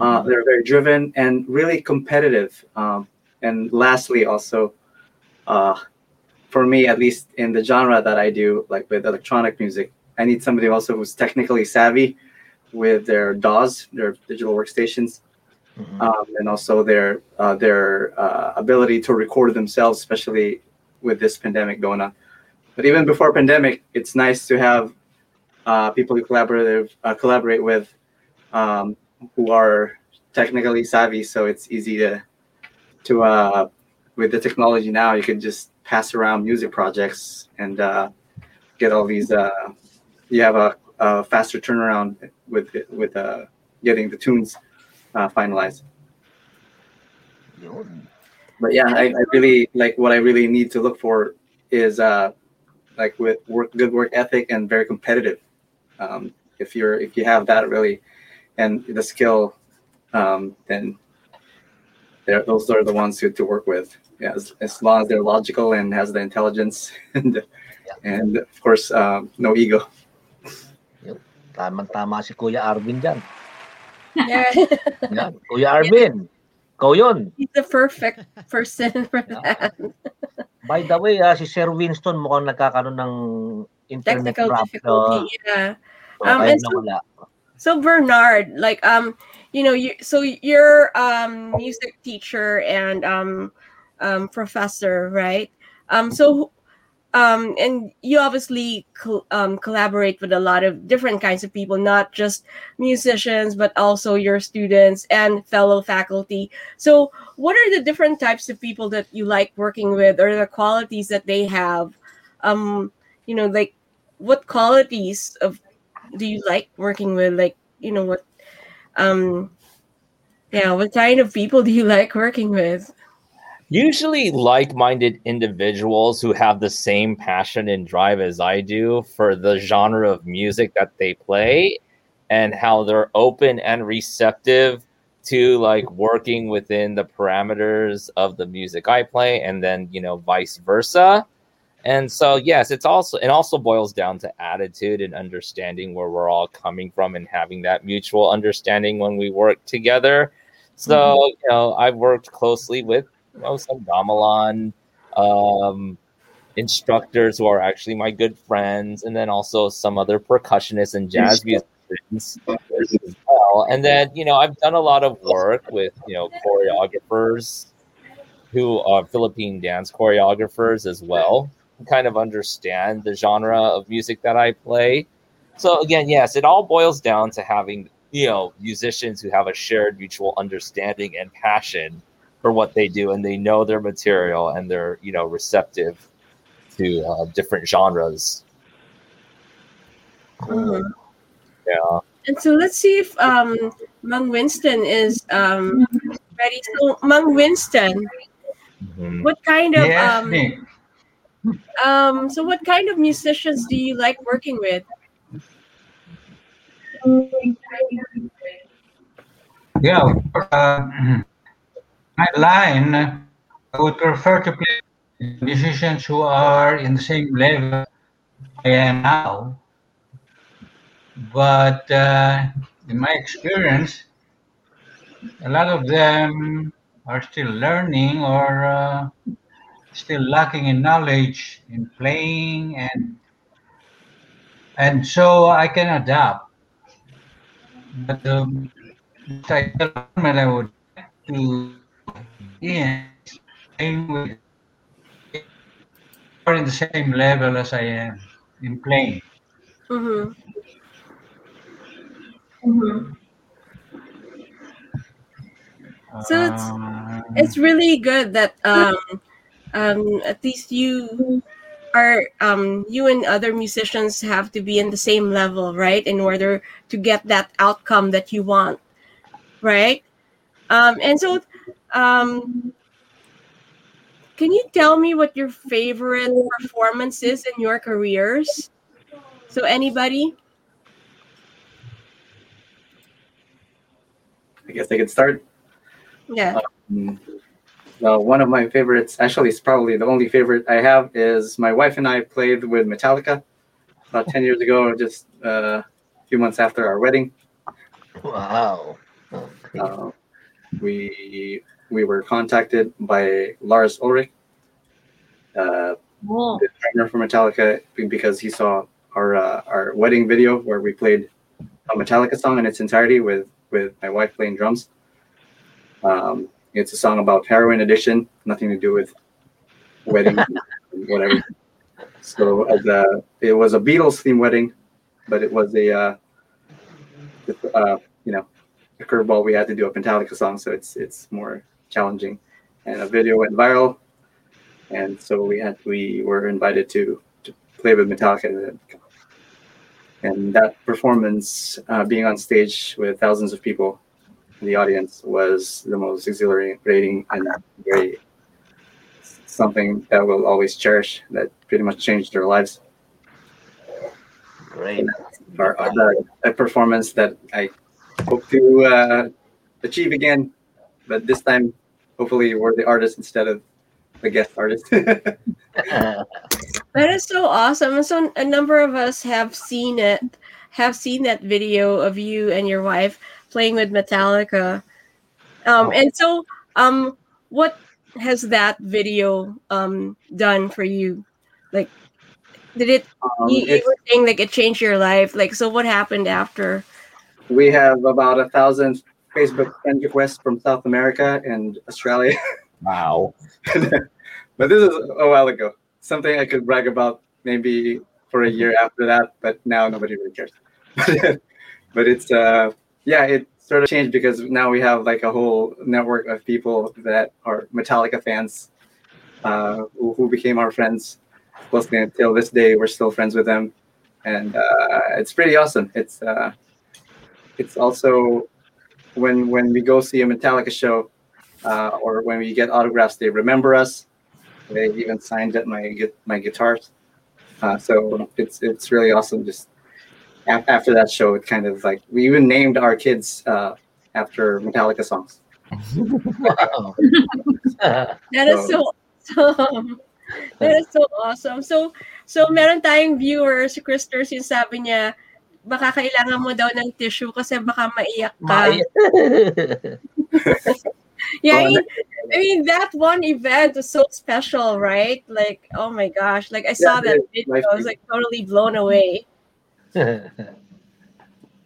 Uh, they're very driven and really competitive. Um, and lastly, also, uh, for me, at least in the genre that I do, like with electronic music, I need somebody also who's technically savvy with their DAWs, their digital workstations, um, and also their uh, their uh, ability to record themselves, especially with this pandemic going on. But even before pandemic, it's nice to have uh, people you collaborate uh, collaborate with um, who are technically savvy. So it's easy to to uh, with the technology now, you can just pass around music projects and uh, get all these. You have a, a faster turnaround with with uh, getting the tunes uh, finalized. But yeah, I, I really like what I really need to look for is uh, like with work, good work ethic and very competitive. Um, if you're if you have that really, and the skill, um, then those are the ones who to work with. Yeah, as, as long as they're logical and has the intelligence and and of course um, no ego. Tama-tama si Kuya Arvin dyan. Yeah, Yan. Kuya Arvin, ikaw yun. he's the perfect person for that. By the way, ah, si Sir Winston mukhang nagkakaroon ng internet Technical problem. difficulty. Yeah. So, Um, kaya and so- nawala. So Bernard, like um, you know, you so you're um music teacher and um um professor, right? Um so um and you obviously col- um collaborate with a lot of different kinds of people, not just musicians, but also your students and fellow faculty. So what are the different types of people that you like working with or the qualities that they have? Um, you know, like what qualities of do you like working with like you know what um yeah what kind of people do you like working with usually like-minded individuals who have the same passion and drive as I do for the genre of music that they play and how they're open and receptive to like working within the parameters of the music I play and then you know vice versa. And so yes it's also it also boils down to attitude and understanding where we're all coming from and having that mutual understanding when we work together. So mm-hmm. you know I've worked closely with you know some gamelan um, instructors who are actually my good friends, and then also some other percussionists and jazz musicians as well. And then you know I've done a lot of work with you know choreographers who are Philippine dance choreographers as well, who kind of understand the genre of music that I play. So again, yes, it all boils down to having you know musicians who have a shared mutual understanding and passion for what they do and they know their material and they're you know receptive to uh, different genres Mhm. yeah and so let's see if um Mang Winston is um ready so Mang Winston Mhm. what kind of Yes, um Nick. um so what kind of musicians do you like working with Yeah, uh, my line, I would prefer to play musicians who are in the same level I am now. But uh, in my experience, a lot of them are still learning or uh, still lacking in knowledge in playing and and so I can adapt. But um, what I would to in playing with are in the same level as I am in playing. Mm-hmm. So it's Uh, it's really good that um um at least you are um you and other musicians have to be in the same level right in order to get that outcome that you want right um and so um can you tell me what your favorite performance is in your careers so anybody I guess I could start. yeah. Well, one of my favorites, actually, it's probably the only favorite I have, is my wife and I played with Metallica about 10 years ago, just uh, a few months after our wedding. Wow. Okay. Uh, we we were contacted by Lars Ulrich, uh, Oh. the drummer for Metallica, because he saw our uh, our wedding video where we played a Metallica song in its entirety with with my wife playing drums. Um, it's a song about heroin addiction, nothing to do with wedding, whatever. So it was a Beatles themed wedding, but it was a uh, uh, you know a curveball. We had to do a Metallica song, so it's it's more challenging. And a video went viral, and so we had we were invited to to play with Metallica. And that performance, uh, being on stage with thousands of people in the audience, was the most exhilarating and very something that we'll always cherish. That pretty much changed our lives. Great. Our, our, a performance that I hope to uh, achieve again, but this time, hopefully, we're the artist instead of the guest artist. That is so awesome. And so a number of us have seen it, have seen that video of you and your wife playing with Metallica. Um, and so, um, what has that video um done for you? Like, did it? Um, you, you were saying like it changed your life. Like, so what happened after? we have about a thousand Facebook friend requests from South America and Australia. Wow. but this is a while ago. Something I could brag about maybe for a year after that, but now nobody really cares. but it's uh yeah, it sort of changed because now we have like a whole network of people that are Metallica fans uh, who, who became our friends closely until this day. We're still friends with them, and uh, it's pretty awesome. It's uh, it's also when when we go see a Metallica show uh, or when we get autographs, they remember us. They even signed at my gu- my guitars. Uh, so it's it's really awesome. Just af- after that show, it kind of like we even named our kids uh, after Metallica songs. Wow. That is so awesome. That is so awesome. So, so meron tayong viewer, si Christers, sabi niya, baka kailangan mo daw ng tissue kasi baka maiyak ka. Yeah, I mean, I mean that one event was so special, right? Like, oh my gosh! Like I saw Yeah, that video, I was like totally blown away.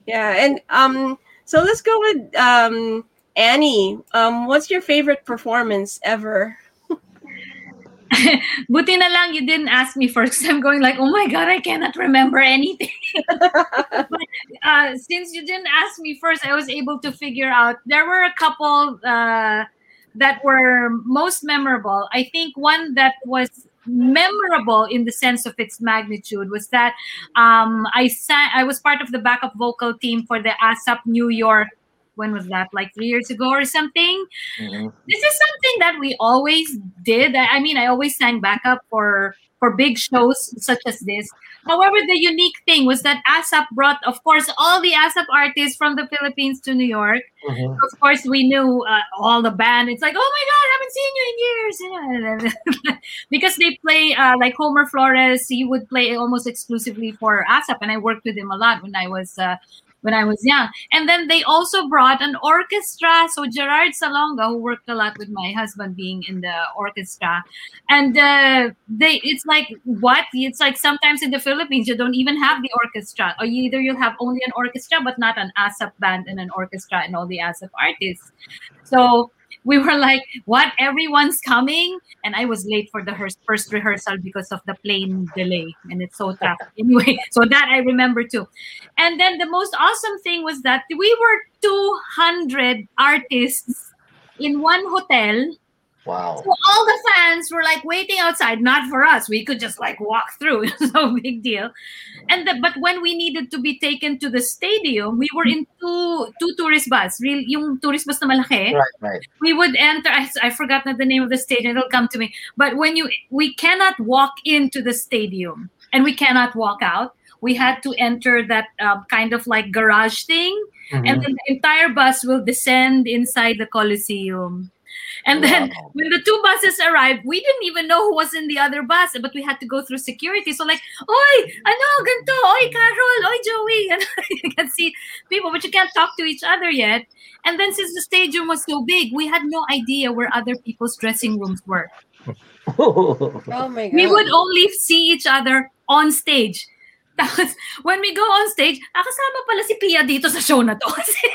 Yeah, and um, so let's go with um Annie. Um, what's your favorite performance ever? Buti na lang you didn't ask me first. because I'm going like, oh my god, I cannot remember anything. but uh, since you didn't ask me first, I was able to figure out. There were a couple uh, that were most memorable. I think one that was memorable in the sense of its magnitude was that um, I sang. I was part of the backup vocal team for the ASAP New York. When was that? Like three years ago or something Mhm. this is something that we always did. I, I mean, I always sang backup for for big shows such as this. However, the unique thing was that ASAP brought, of course, all the ASAP artists from the Philippines to New York. Mhm. Of course, we knew uh, all the band. It's like, oh my God, I haven't seen you in years. Because they play uh, like Homer Flores. He would play almost exclusively for ASAP, and I worked with him a lot when I was uh, when I was young. And then they also brought an orchestra. So Gerard Salonga, who worked a lot with my husband being in the orchestra, and uh, they it's like what? It's like sometimes in the Philippines you don't even have the orchestra, or either you'll have only an orchestra but not an ASAP band and an orchestra and all the ASAP artists. So we were like, "What? Everyone's coming!" And I was late for the first rehearsal because of the plane delay, and it's so tough. anyway, so that I remember too. And then the most awesome thing was that we were 200 artists in one hotel. Wow. So all the fans were like waiting outside, not for us. We could just like walk through. No big deal. And the, but when we needed to be taken to the stadium, we were in two two tourist bus. Real yung tourist bus na malaki. Right, right. We would enter. I, I forgot the name of the stadium. It'll come to me. But when you we cannot walk into the stadium and we cannot walk out. We had to enter that um, kind of like garage thing, and Mhm. then the entire bus will descend inside the Coliseum. And then when the two buses arrived, we didn't even know who was in the other bus, but we had to go through security. So like, oi, ano, ganto, oi, Carol, oi, Joey. And you can see people, but you can't talk to each other yet. And then since the stadium was so big, we had no idea where other people's dressing rooms were. Oh my god. We would only see each other on stage. Tapos, when we go on stage, ah, kasama pala si Pia dito sa show na to. Kasi,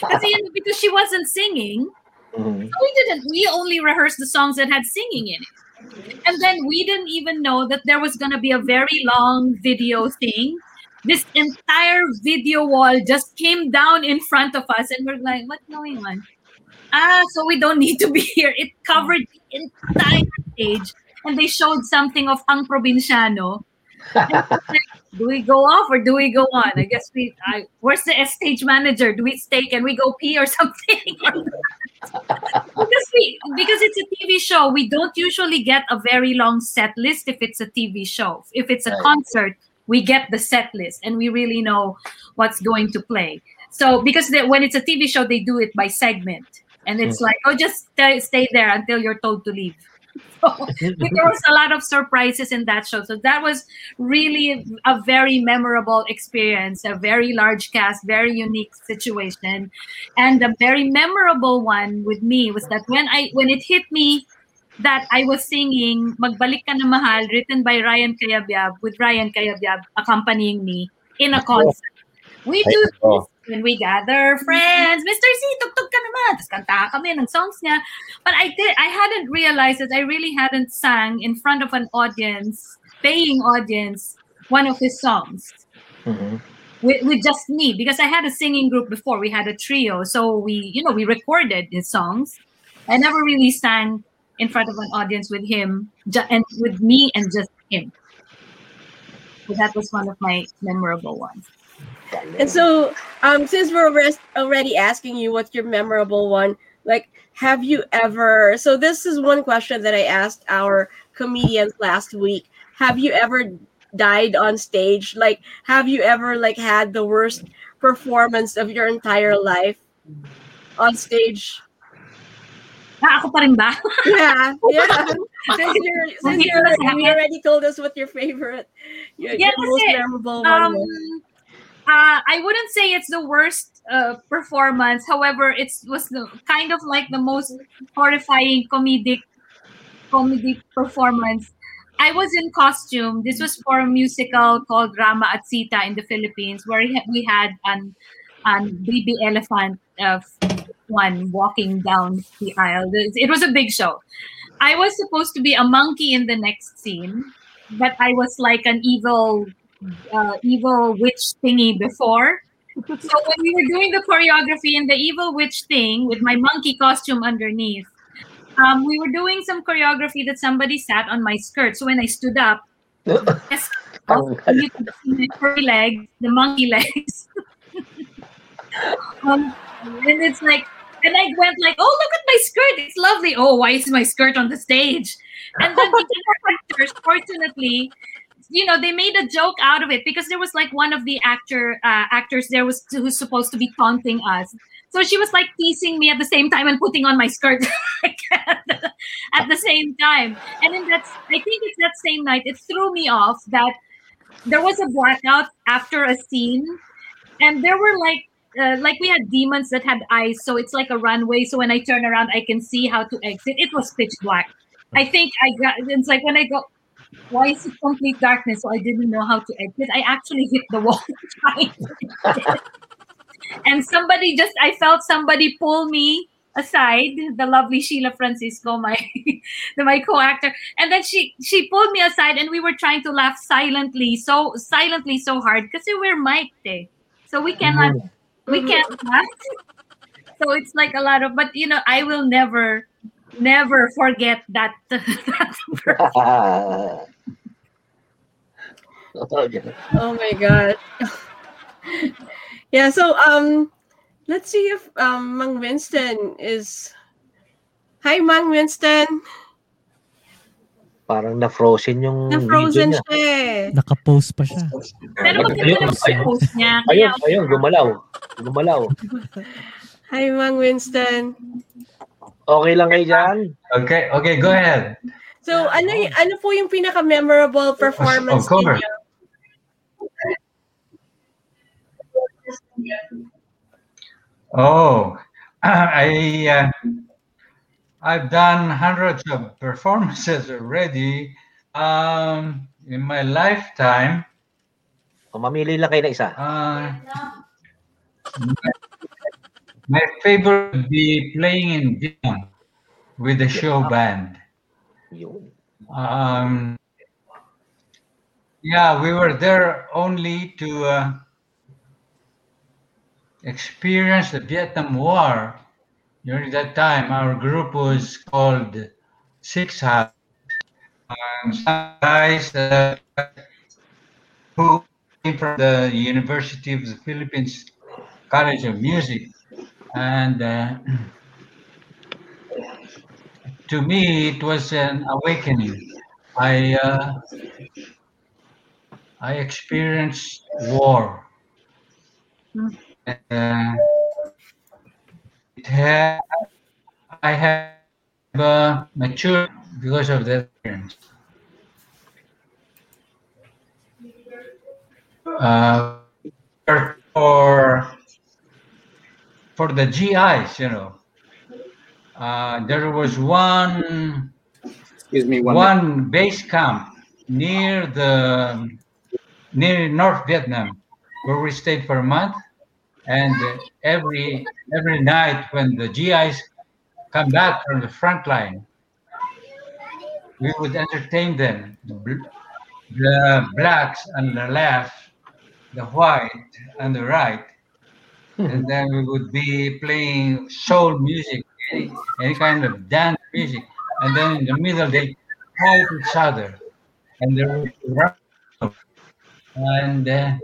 kasi yun, because she wasn't singing, Mhm. we didn't. We only rehearsed the songs that had singing in it. And then we didn't even know that there was going to be a very long video thing. This entire video wall just came down in front of us, and we're like, what's going on? Ah, so we don't need to be here. It covered the entire stage, and they showed something of Ang Probinsyano. And it's like, do we go off or do we go on? I guess we. I, where's the stage manager? Do we stay? Can we go pee or something? because we because it's a TV show, we don't usually get a very long set list if it's a TV show. If it's a Right. concert, we get the set list and we really know what's going to play. So because they, when it's a TV show, they do it by segment, and it's hmm. like, oh, just stay, stay there until you're told to leave. So there was a lot of surprises in that show. So that was really a very memorable experience, a very large cast, very unique situation. And a very memorable one with me was that when I when it hit me that I was singing Magbalik Ka Na Mahal written by Ryan Cayabyab with Ryan Cayabyab accompanying me in a concert. We do this. When we gather friends. Mr. C, tugtog ka naman. Tapos kanta kami ng songs niya. But I did, I hadn't realized that I really hadn't sang in front of an audience, paying audience, one of his songs Mhm. with, with just me because I had a singing group before. We had a trio, so we, you know, we recorded his songs. I never really sang in front of an audience with him ju- and with me and just him. So that was one of my memorable ones. And so, um, since we're res- already asking you what's your memorable one, like, have you ever? So this is one question that I asked our comedians last week. Have you ever died on stage? Like, have you ever like had the worst performance of your entire life on stage? Ah, ako pa rin ba? Yeah, yeah. since you're, since you're, you already told us what your favorite, your, Yeah, your most memorable one um, was. Uh, I wouldn't say it's the worst uh, performance. However, it was the, kind of like the most horrifying comedic comedic performance. I was in costume. This was for a musical called Rama at Sita in the Philippines, where we had- an an baby elephant uh, one walking down the aisle. It was a big show. I was supposed to be a monkey in the next scene, but I was like an evil uh, evil witch thingy before. So when we were doing the choreography and the evil witch thing with my monkey costume underneath, um, we were doing some choreography that somebody sat on my skirt. So when I stood up, yes, you could see my furry legs, the monkey legs. um, and it's like, and I went like, oh, look at my skirt. It's lovely. Oh, why is my skirt on the stage? And then the actors, fortunately, you know, they made a joke out of it because there was like one of the actor uh, actors there was who's supposed to be taunting us. So she was like teasing me at the same time and putting on my skirt at the same time. And then that's I think it's that same night it threw me off that there was a blackout after a scene, and there were like uh, like we had demons that had eyes, so it's like a runway. So when I turn around, I can see how to exit. It was pitch black. I think I got. It's like when I go. Why is it complete darkness? So I didn't know how to exit. I actually hit the wall trying to exit. and somebody just I felt somebody pull me aside, the lovely Sheila Francisco, my the my co-actor, and then she she pulled me aside, and we were trying to laugh silently, so silently, so hard because we're mic'd, eh. so we cannot we can't laugh. So it's like a lot of, but you know, I will never, never forget that. that Oh my god. yeah, so um let's see if um Mang Winston is Hi Mang Winston. Parang na-frozen yung Na-frozen video niya. siya eh. Naka-post pa siya. Pero maganda yung post niya. Ayun, ayun, gumalaw. Gumalaw. Hi Mang Winston. Okay lang kayo dyan? Okay, okay, go ahead. So ano y- ano po yung pinaka memorable performance Of course. ninyo? Oh, I uh, I've done hundreds of performances already. Um, in my lifetime, O, mamili lang kayo na isa. uh, my, favorite would be playing in Vietnam with the show band. Um, yeah, we were there only to uh, experience the Vietnam War. During that time, our group was called Six House. Um, some guys uh, who came from the University of the Philippines College of Music, and uh, to me it was an awakening. I uh, I experienced war. Uh, it had, I have uh, matured because of that experience. Uh, for for the GIs, you know, uh, there was one Excuse me, one. one base camp near the near North Vietnam where we stayed for a month. And every every night when the GIs come back from the front line we would entertain them. The, the blacks on the left the white on the right and then we would be playing soul music any, any kind of dance music. And then in the middle they fight each other. And there was run- and uh,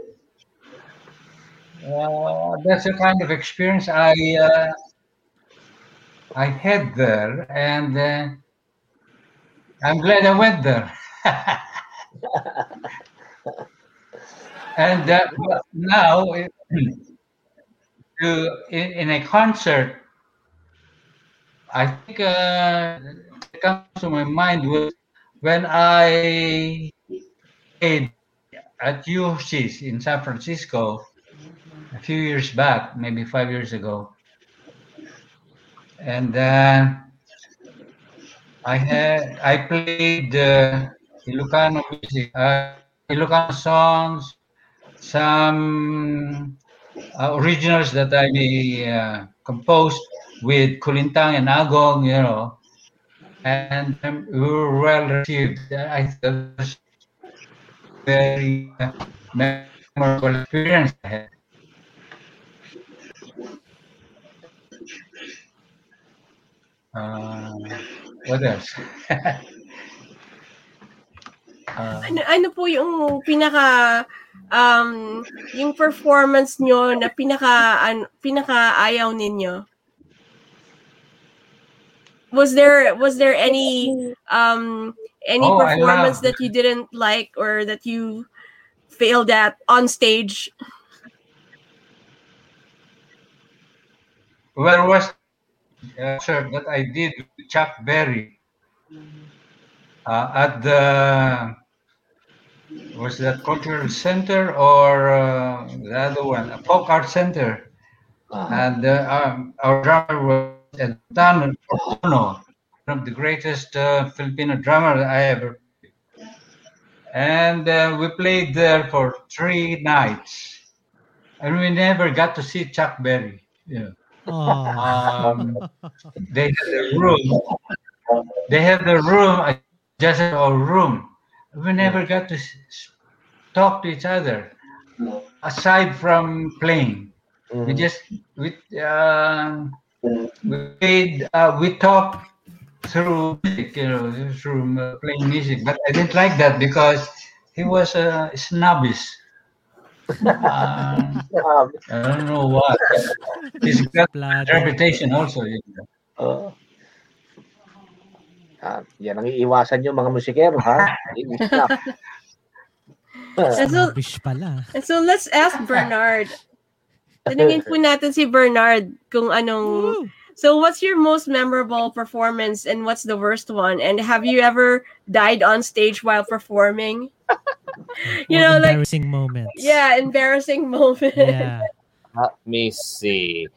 uh, that's the kind of experience I uh, I had there, and uh, I'm glad I went there. and uh, now, it- to in, in a concert, I think uh, comes to my mind was when I played at UC's in San Francisco a few years back, maybe five years ago. And then I had I played uh, Ilocano music, uh, Ilocano songs, some uh, originals that I uh, composed with Kulintang and Agong, you know, and um, we were well received. I thought very uh, memorable experience I had. Uh, what else? uh, Ano, ano po yung pinaka um yung performance nyo na pinaka an, pinaka ayaw ninyo? Was there was there any um any Oh, performance that you didn't like or that you failed at on stage? Where was uh, that I did with Chuck Berry uh, at the was that cultural center or uh, the other one, a folk art center, and uh, um, our drummer was Dan Ono, one of the greatest uh, Filipino drummer I ever. And uh, we played there for three nights, and we never got to see Chuck Berry. Yeah. Um, they had the room. They had the room just our room. We never got to s- s- talk to each other aside from playing. We just we uh, we played, uh, we talked through music, you know, through uh, playing music. But I didn't like that because he was uh, snobbish. Uh, I don't know why. He's got a reputation also. You know. Oo. Ah, yan ang iiwasan yung mga musikero, ha? And so, pala. and so let's ask Bernard. Tanungin po natin si Bernard kung anong So what's your most memorable performance and what's the worst one? And have you ever died on stage while performing? you Or know, like embarrassing moments. yeah, embarrassing moment. Yeah. Let me see.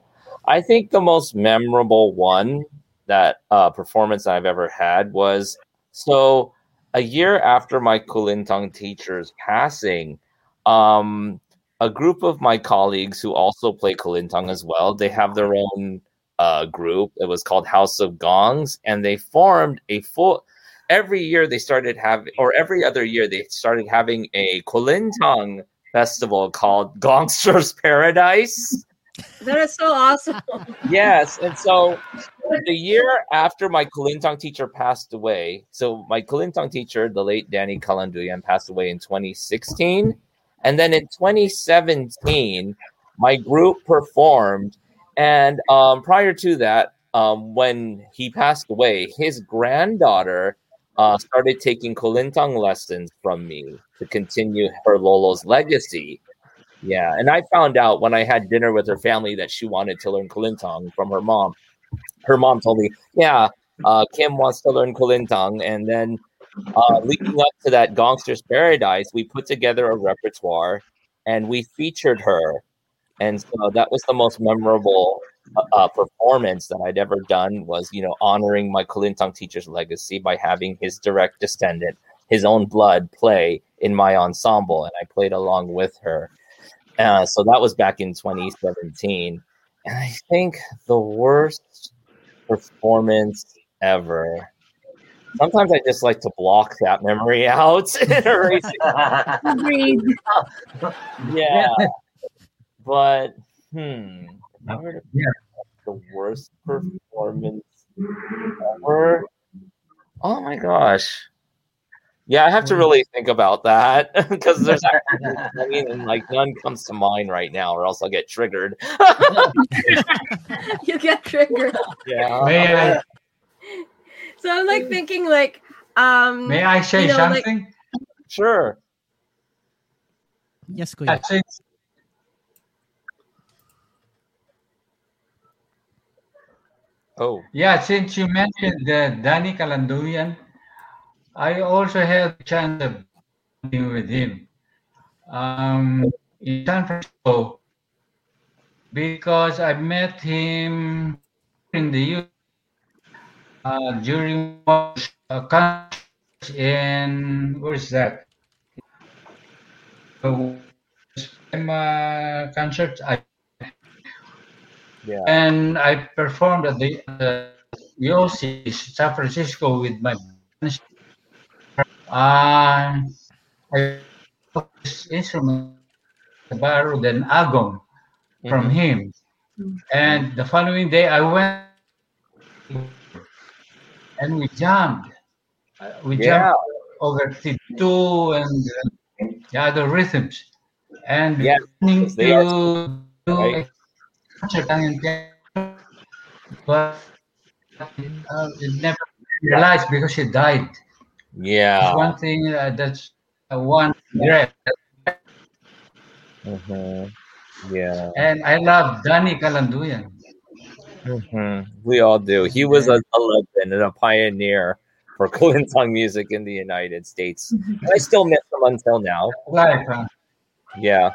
I think the most memorable one that uh, performance I've ever had was so a year after my Kulintang teacher's passing, um, a group of my colleagues who also play Kulintang as well, they have their own uh, group. It was called House of Gongs, and they formed a full. Every year they started having, or every other year they started having a Kulintang festival called Gongsters Paradise. That is so awesome. Yes, and so the year after my Kulintang teacher passed away, so my Kulintang teacher, the late Danny Kalanduyan, passed away in 2016, and then in 2017, my group performed, and um, prior to that, um, when he passed away, his granddaughter uh, started taking Kulintang lessons from me to continue her Lolo's legacy. Yeah, and I found out when I had dinner with her family that she wanted to learn Kulintang from her mom. Her mom told me, "Yeah, uh, Kim wants to learn Kulintang," and then uh, leading up to that Gongsters Paradise, we put together a repertoire and we featured her, and so that was the most memorable uh, uh, performance that I'd ever done. Was you know honoring my Kulintang teacher's legacy by having his direct descendant, his own blood, play in my ensemble, and I played along with her. Uh, so that was back in 2017. And I think the worst performance ever. Sometimes I just like to block that memory out and erase it. Yeah. But, hmm. Would the worst performance ever. Oh my gosh. Yeah, I have to really think about that because there's actually, I mean, like none comes to mind right now, or else I'll get triggered. you get triggered. Yeah. May I, So I'm like thinking like um may I say you know, like- something? Sure. Yes, kuya. Uh, since, Oh. yeah, since you mentioned uh, Danny Kalanduyan, I also had a chance of being with him um, in San Francisco because I met him in the U. Uh, during a concert in where is that? Uh, concert I Yeah. and I performed at the uh, UOC San Francisco with my. Uh, I took this instrument, the Baru then Agong, from him. And the following day, I went and we jammed. We Yeah. jammed over T2 and uh, the other rhythms. And Yeah, listening they to, to right. concert but uh, it never realized because she died. Yeah. That's one thing uh, that's uh, one regret. Mhm. Yeah. And I love Danny Kalanduyan. Mhm. We all do. He was a, a legend and a pioneer for Kulintang music in the United States. And I still miss him until now. Life, huh? Yeah.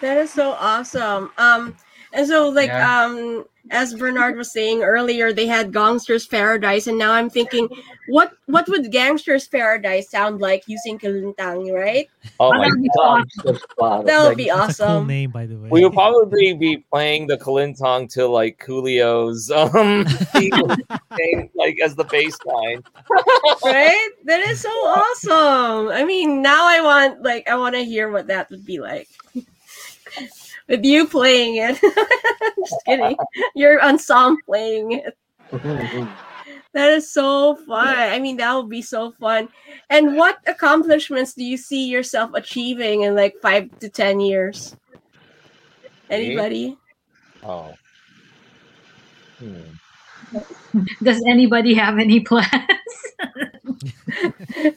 That is so awesome. Um, And so, like, Yeah. um, as Bernard was saying earlier, they had Gangster's Paradise, and now I'm thinking, what what would Gangster's Paradise sound like using Kulintang, right? Oh my That'd be god. awesome. That would be That's a cool awesome. name, by the way. We would probably be playing the Kulintang to like Coolio's um theme, like as the bass line. right? That is so awesome. I mean, now I want like I want to hear what that would be like. With you playing it. Just kidding. Your ensemble playing it. That is so fun. I mean, that would be so fun. And what accomplishments do you see yourself achieving in like five to ten years? Anybody? Oh. Hmm. Does anybody have any plans?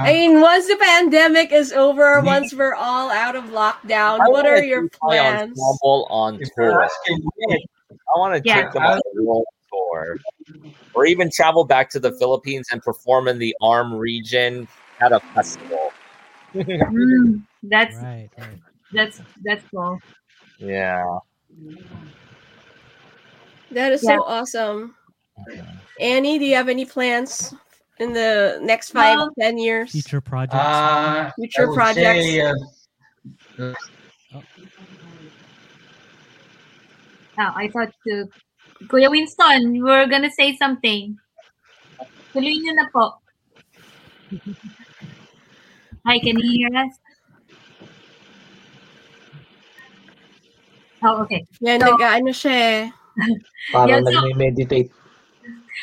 I mean, once the pandemic is over, once we're all out of lockdown, I what are your plans? ensemble on tour. I want to Yeah. take them on a world tour, or even travel back to the Philippines and perform in the ARM region at a festival. Mm, that's Right, right. that's that's cool. yeah. That is Yeah. so awesome. Annie, do you have any plans in the next five, Um, ten years? Future projects. uh, Future I projects. say, uh, Oh, I thought to Kuya Winston, you were gonna say something. Tuloy niyo na po. Hi, can you hear us? Oh, okay. Yan, So- nag-ano siya eh. Yeah, Parang so- nagme-meditate.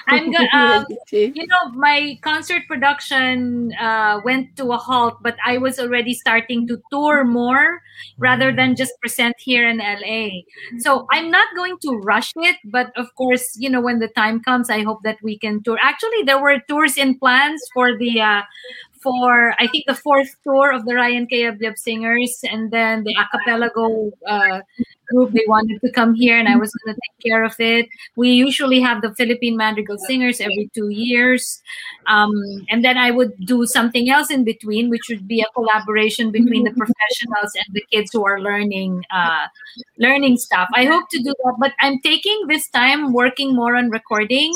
I'm gonna, um, you know, my concert production uh, went to a halt, but I was already starting to tour more rather than just present here in LA. So I'm not going to rush it, but of course, you know, when the time comes, I hope that we can tour. Actually, there were tours in plans for the. Uh, for I think the fourth tour of the Ryan Cayabyab Singers, and then the Acapellago uh, group they wanted to come here, and I was going to take care of it. We usually have the Philippine Madrigal Singers every two years, um, and then I would do something else in between, which would be a collaboration between the professionals and the kids who are learning uh, learning stuff. I hope to do that, but I'm taking this time working more on recording.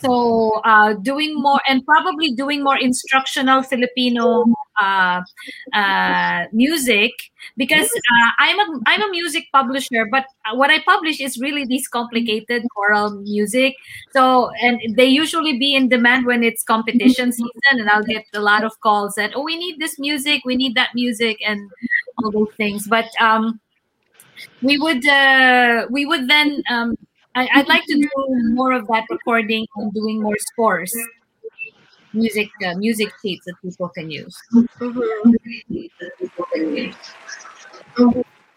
So uh, doing more and probably doing more instructional Filipino uh, uh, music because uh, I'm a I'm a music publisher, but what I publish is really these complicated choral music. So and they usually be in demand when it's competition season, and I'll get a lot of calls that oh we need this music, we need that music, and all those things. But um, we would uh, we would then um, I, I'd like to do more of that recording and doing more scores, music uh, music sheets that people can use.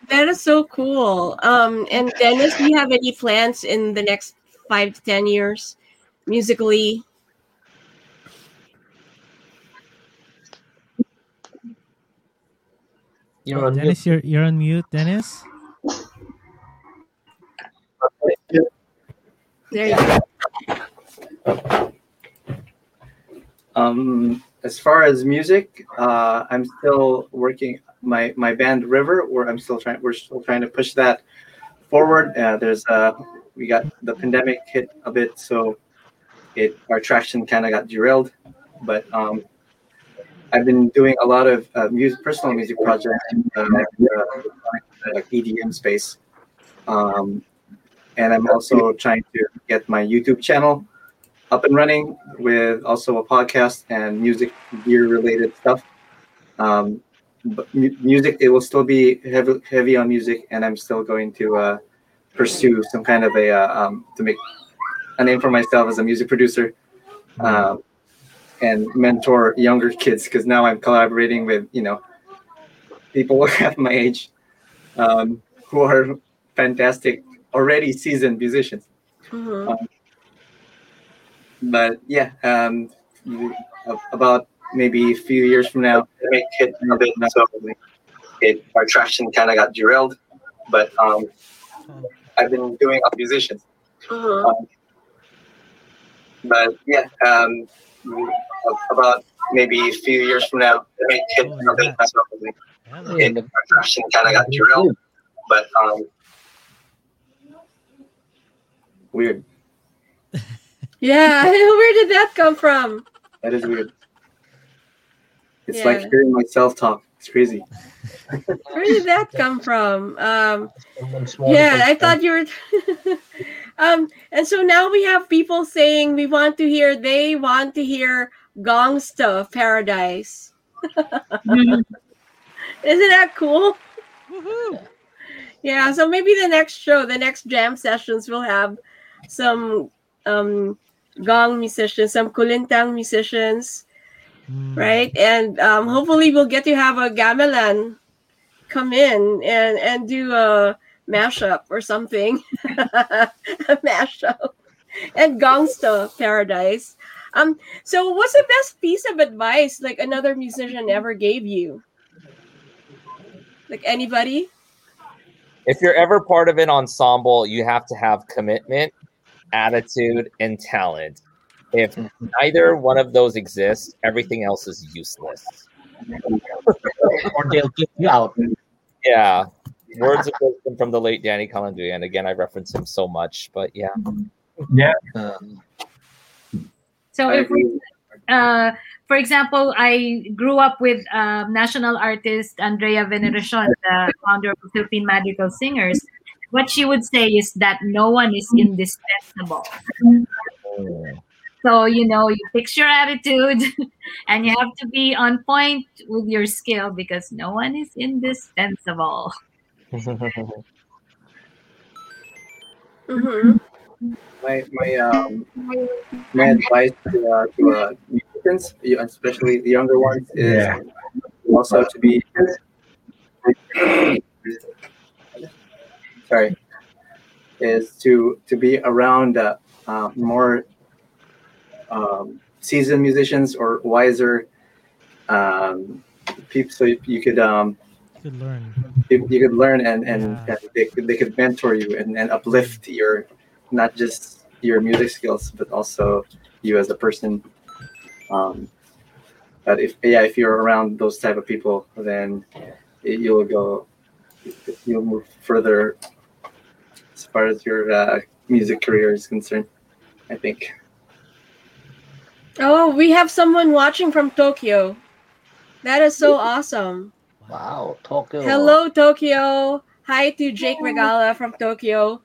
That is so cool. Um, and Dennis, do you have any plans in the next five to ten years, musically? You're on mute. Dennis, you're you're on mute, Dennis. There you go. Um, as far as music, uh, I'm still working my my band River. Where I'm still trying. We're still trying to push that forward. Uh, there's uh, we got the pandemic hit a bit, so it our traction kind of got derailed. But um, I've been doing a lot of uh, music, personal music projects, uh, uh, like EDM space, um, and I'm also trying to get my YouTube channel up and running with also a podcast and music gear related stuff. Um, but mu- music, it will still be heavy, heavy on music, and I'm still going to uh, pursue some kind of a uh, um, to make a name for myself as a music producer um, and mentor younger kids because now I'm collaborating with you know people half my age um, who are fantastic, already seasoned musicians Mhm. but yeah, um, about maybe a few years from now, it hit a bit. So it our traction kind of got derailed, but um, I've been doing a musician. Mhm. Um, but yeah, um, about maybe a few years from now, it hit Oh, a bit. So it, our traction kind of got derailed, but um, weird. Yeah, where did that come from? That is weird. It's Yeah. like hearing myself talk. It's crazy. Where did that come from? Um, yeah, I thought you were. um, and so now we have people saying we want to hear. They want to hear Gongsta Paradise. Isn't that cool? Yeah, so maybe the next show, the next jam sessions, we'll have some um, gong musicians, some kulintang musicians, right? And um, hopefully we'll get to have a gamelan come in and and do a mashup or something, a mashup, and Gongsta Paradise. Um, so what's the best piece of advice like another musician ever gave you? Like anybody? If you're ever part of an ensemble, you have to have commitment, attitude, and talent. If neither one of those exists, everything else is useless. or they'll kick you out. Yeah. Words of wisdom from the late Danny Kalanduyan. Again, I reference him so much, but yeah. Yeah. So if we, uh, for example, I grew up with um, national artist Andrea Veneracion, the founder of Philippine Madrigal Singers. What she would say is that no one is indispensable. So, you know, you fix your attitude and you have to be on point with your skill because no one is indispensable. Mm-hmm. My my um my advice to, uh, to uh, musicians, you- especially the younger ones, is Yeah. also to be sorry is to to be around uh, uh, more um, seasoned musicians or wiser um, people, so you, you could um, Could learn. you, you could learn and and, and they, could, they could mentor you and, and uplift your not just your music skills but also you as a person um but if yeah if you're around those type of people then it, you'll go you'll move further as far as your uh, music career is concerned i think Oh, we have someone watching from Tokyo. That is so awesome. Wow, Tokyo. Hello, Tokyo. Hi to Jake Regala from Tokyo.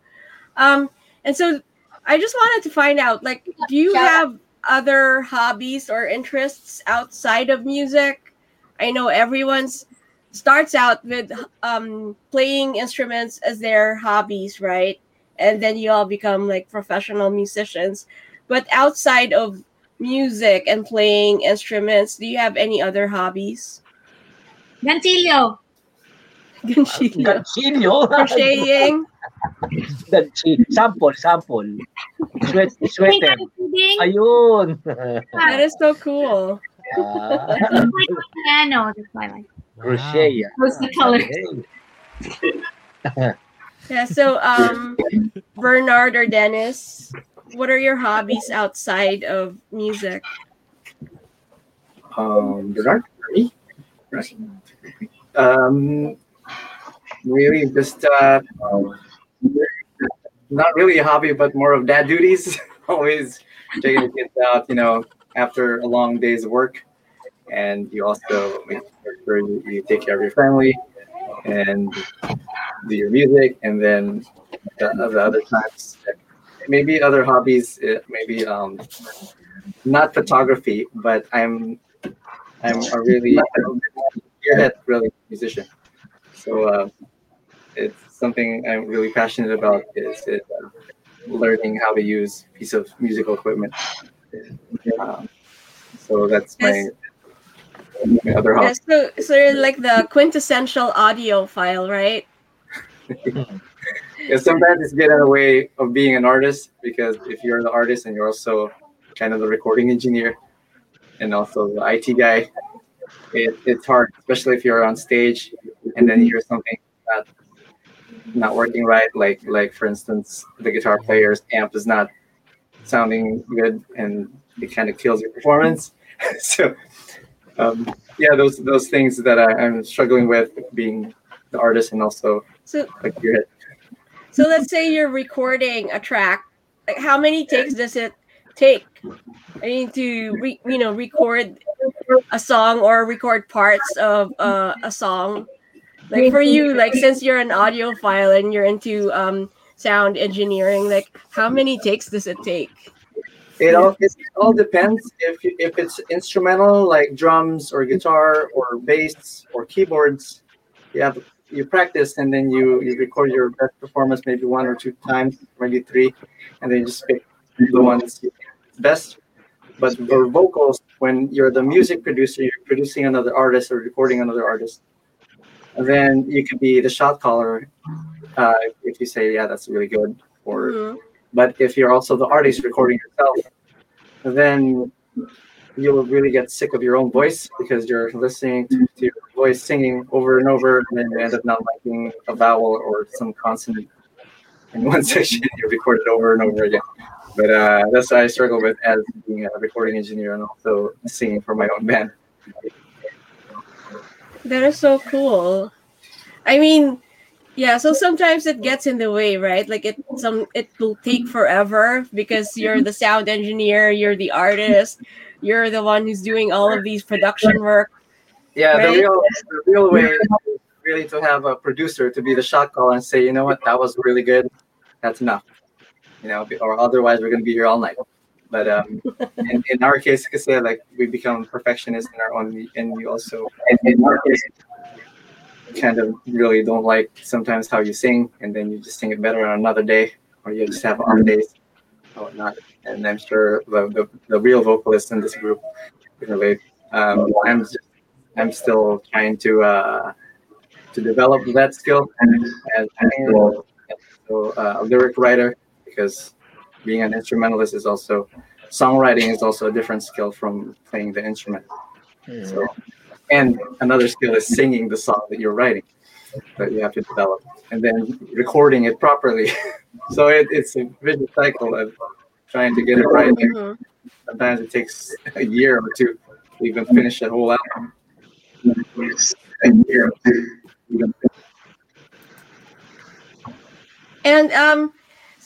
Um, and so I just wanted to find out, like, do you have other hobbies or interests outside of music? I know everyone's starts out with um playing instruments as their hobbies, right? And then you all become like professional musicians. But outside of music and playing instruments, do you have any other hobbies? Gantillo. Ganchillo. Ganchillo? Crocheting. Ganchi- Sample, sample. Sweat, sweater. Ayun. That is so cool. Ah, I like piano. That's why I like crochet. Those the color? Yeah, so um Bernard or Dennis, what are your hobbies outside of music? um Bernard me Right. um really just uh not really a hobby but more of dad duties always taking the kids out you know after a long day's work and you also make sure you, you take care of your family and do your music and then the, the other times maybe other hobbies uh, maybe um not photography but i'm i'm a really gearhead really musician. So uh, it's something i'm really passionate about is, is uh, learning how to use piece of musical equipment. Um, so that's my other Yeah, so so you're like the quintessential audiophile, right? yeah, sometimes it's get in the way of being an artist because if you're the artist and you're also kind of the recording engineer and also the IT guy, it, it's hard, especially if you're on stage and then you hear something not not working right, like like for instance, the guitar player's amp is not sounding good and it kind of kills your performance. so um, yeah, those those things that I, I'm struggling with being the artist and also So like so let's say you're recording a track like how many takes does it take? I mean to re, you know record a song or record parts of uh, a song. Like for you, like since you're an audiophile and you're into um, sound engineering, like how many takes does it take? It all it all depends if you, if it's instrumental like drums or guitar or bass or keyboards. You have you practice and then you you record your best performance maybe one or two times, maybe three, and then you just pick the ones best. But for vocals, when you're the music producer, you're producing another artist or recording another artist, then you could be the shot caller uh, if you say, "Yeah, that's really good," or Mhm. But if you're also the artist recording yourself, then you'll really get sick of your own voice because you're listening to, to your voice singing over and over, and then you end up not liking a vowel or some consonant in one session. You record it over and over again. But uh, that's what I struggle with as being a recording engineer and also singing for my own band. That is so cool. I mean, yeah, so sometimes it gets in the way, right? Like it some it will take forever because you're the sound engineer, you're the artist, you're the one who's doing all of these production work. Yeah, Right? the real the real way is really to have a producer to be the shot caller and say, you know what, that was really good. That's enough. You know, or otherwise we're gonna be here all night. But um, in, in our case, like I said, like we become perfectionists in our own, and we also, in our case, kind of really don't like sometimes how you sing, and then you just sing it better on another day, or you just have off days, or whatnot. And I'm sure the, the, the real vocalist in this group can relate. Um, I'm just, I'm still trying to uh, to develop that skill as a so, uh, a lyric writer because being an instrumentalist is also songwriting is also a different skill from playing the instrument. So, and another skill is singing the song that you're writing that you have to develop, and then recording it properly. so it, it's a vicious cycle of trying to get it right. Mhm. Sometimes it takes a year or two to even finish a whole album. A year or two. And um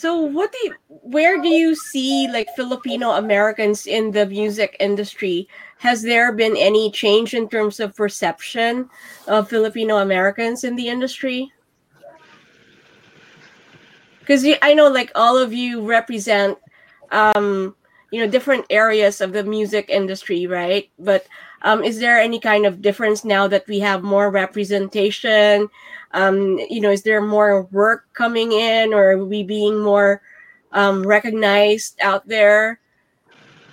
so what do you where do you see like Filipino Americans in the music industry? Has there been any change in terms of perception of Filipino Americans in the industry? Because I know like all of you represent um you know different areas of the music industry, right? But um, is there any kind of difference now that we have more representation? Um, you know, is there more work coming in, or are we being more um, recognized out there?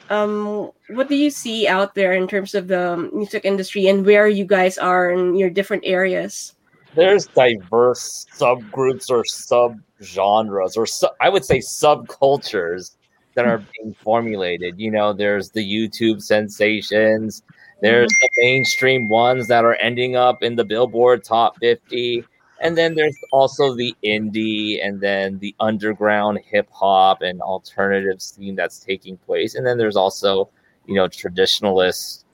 Um, what do you see out there in terms of the music industry and where you guys are in your different areas? there's diverse subgroups or sub genres or su- I would say subcultures that are being formulated. You know, there's the YouTube sensations, there's mm-hmm. the mainstream ones that are ending up in the Billboard top 50, and then there's also the indie and then the underground hip hop and alternative scene that's taking place. And then there's also, you know, traditionalists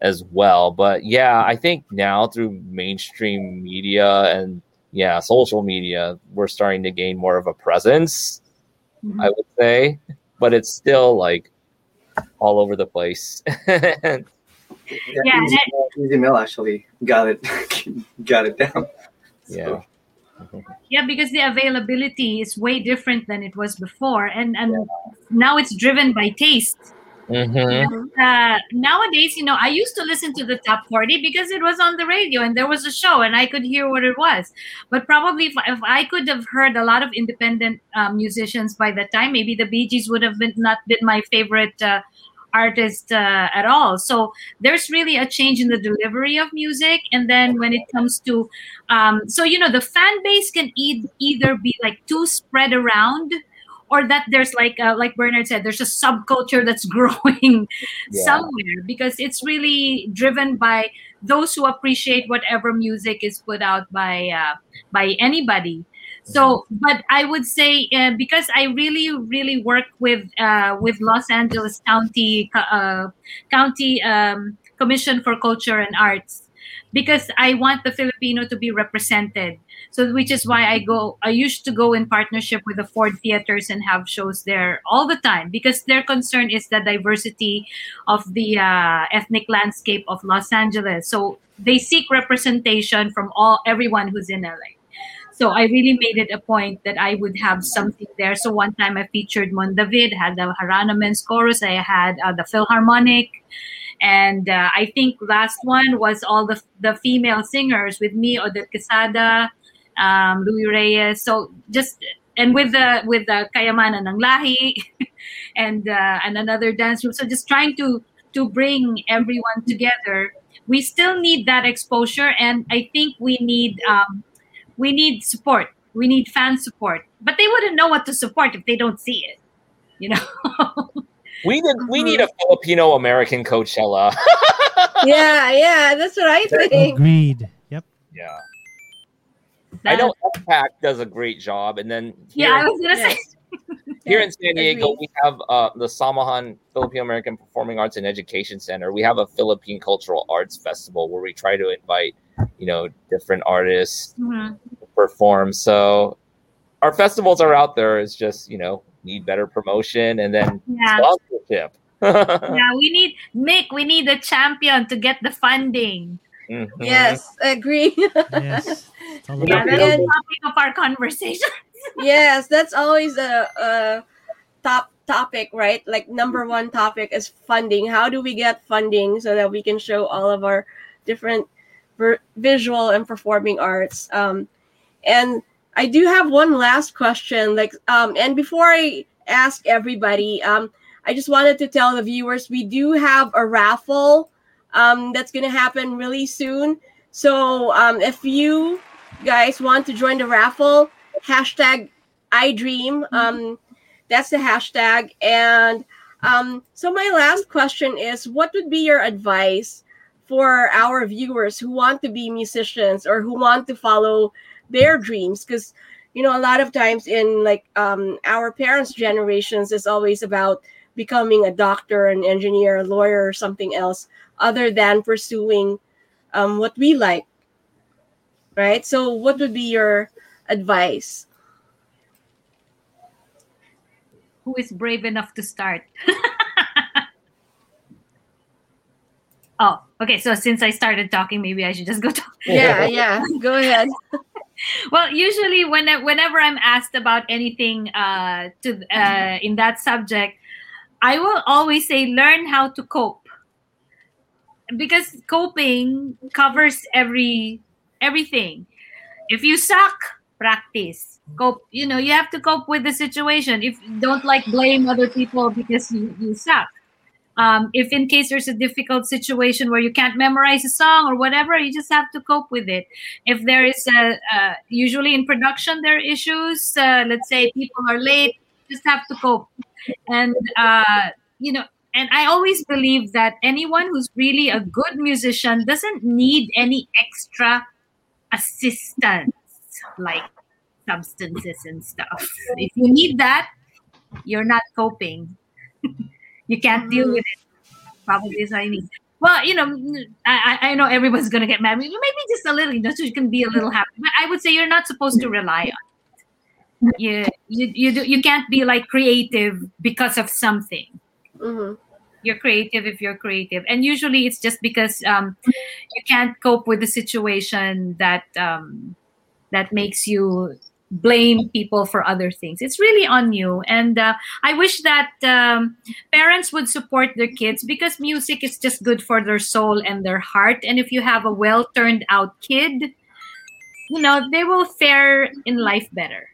as well. But yeah, I think now through mainstream media and yeah, social media, we're starting to gain more of a presence, I mm-hmm. would say. But it's still like all over the place. Yeah, Yeah, Easy, Easy Mill actually got it got it down. yeah. yeah because the availability is way different than it was before and and now it's driven by taste Mhm. uh, nowadays you know i used to listen to the top 40 because it was on the radio and there was a show and i could hear what it was but probably if, if i could have heard a lot of independent um, musicians by that time maybe the bee gees would have been not been my favorite uh, artist uh, at all. So there's really a change in the delivery of music. And then when it comes to um, so you know the fan base can e- either be like too spread around or that there's like uh, like bernard said there's a subculture that's growing Yeah. somewhere because it's really driven by those who appreciate whatever music is put out by uh, by anybody so but i would say uh, because i really really work with uh, with los angeles county uh, county um, commission for culture and arts because I want the Filipino to be represented. So which is why I go I used to go in partnership with the Ford Theaters and have shows there all the time because their concern is the diversity of the uh, ethnic landscape of Los Angeles. So they seek representation from all everyone who's in LA. So I really made it a point that I would have something there. So one time I featured Mon David, had the Harana Men's Chorus, I had uh, the Philharmonic, and uh, I think last one was all the the female singers with me, Odette Quesada, um, Louis Reyes. So just and with the with the Kayamanan ng Lahi, and uh, and another dance group. So just trying to to bring everyone together. We still need that exposure, and I think we need um, we need support. We need fan support, but they wouldn't know what to support if they don't see it. You know. We need we need a Filipino American Coachella. yeah, yeah, that's what I think. Agreed. Yep. Yeah. I know FPAC does a great job, and then here, Yeah, I was gonna say. here in San Diego we have uh, the Samahan Filipino American Performing Arts and Education Center. We have a Philippine Cultural Arts Festival where we try to invite you know different artists Mhm. perform. So our festivals are out there. It's just you know need better promotion and then Yeah. sponsorship. yeah, we need Mick. We need a champion to get the funding. Mhm. Yes, agree. Yes. Yeah, about that's the topic of our conversation. yes, that's always a, a top topic, right? Like number one topic is funding. How do we get funding so that we can show all of our different ver- visual and performing arts? Um, and I do have one last question. Like, um, and before I ask everybody, um, I just wanted to tell the viewers we do have a raffle um, that's going to happen really soon. So um, if you guys want to join the raffle, hashtag iDream. Um, that's the hashtag. And um, so my last question is, what would be your advice for our viewers who want to be musicians or who want to follow their dreams? Because you know, a lot of times in like um, our parents' generations, is always about becoming a doctor, an engineer, a lawyer, or something else other than pursuing um, what we like right? So, what would be your advice? Who is brave enough to start? oh, okay. So since I started talking, maybe I should just go talk. Yeah, yeah. Go ahead. well usually when whenever i'm asked about anything uh, to uh, in that subject i will always say learn how to cope because coping covers every everything if you suck practice cope you know you have to cope with the situation if don't like blame other people because you, you suck um, if in case there's a difficult situation where you can't memorize a song or whatever you just have to cope with it. If there is a, uh, usually in production there are issues uh, let's say people are late just have to cope. And uh, you know and i always believe that anyone who's really a good musician doesn't need any extra assistance like substances and stuff. If you need that you're not coping you can't deal with it probably is what i mean well, you know, I, I I know everyone's gonna get mad. Maybe just a little, you know, so you can be a little happy. But I would say you're not supposed to rely on. it. You you you do, you can't be like creative because of something. Mm-hmm. You're creative if you're creative, and usually it's just because um, you can't cope with the situation that um, that makes you blame people for other things. It's really on you. And uh, I wish that um, parents would support their kids because music is just good for their soul and their heart. And if you have a well turned out kid, you know, they will fare in life better.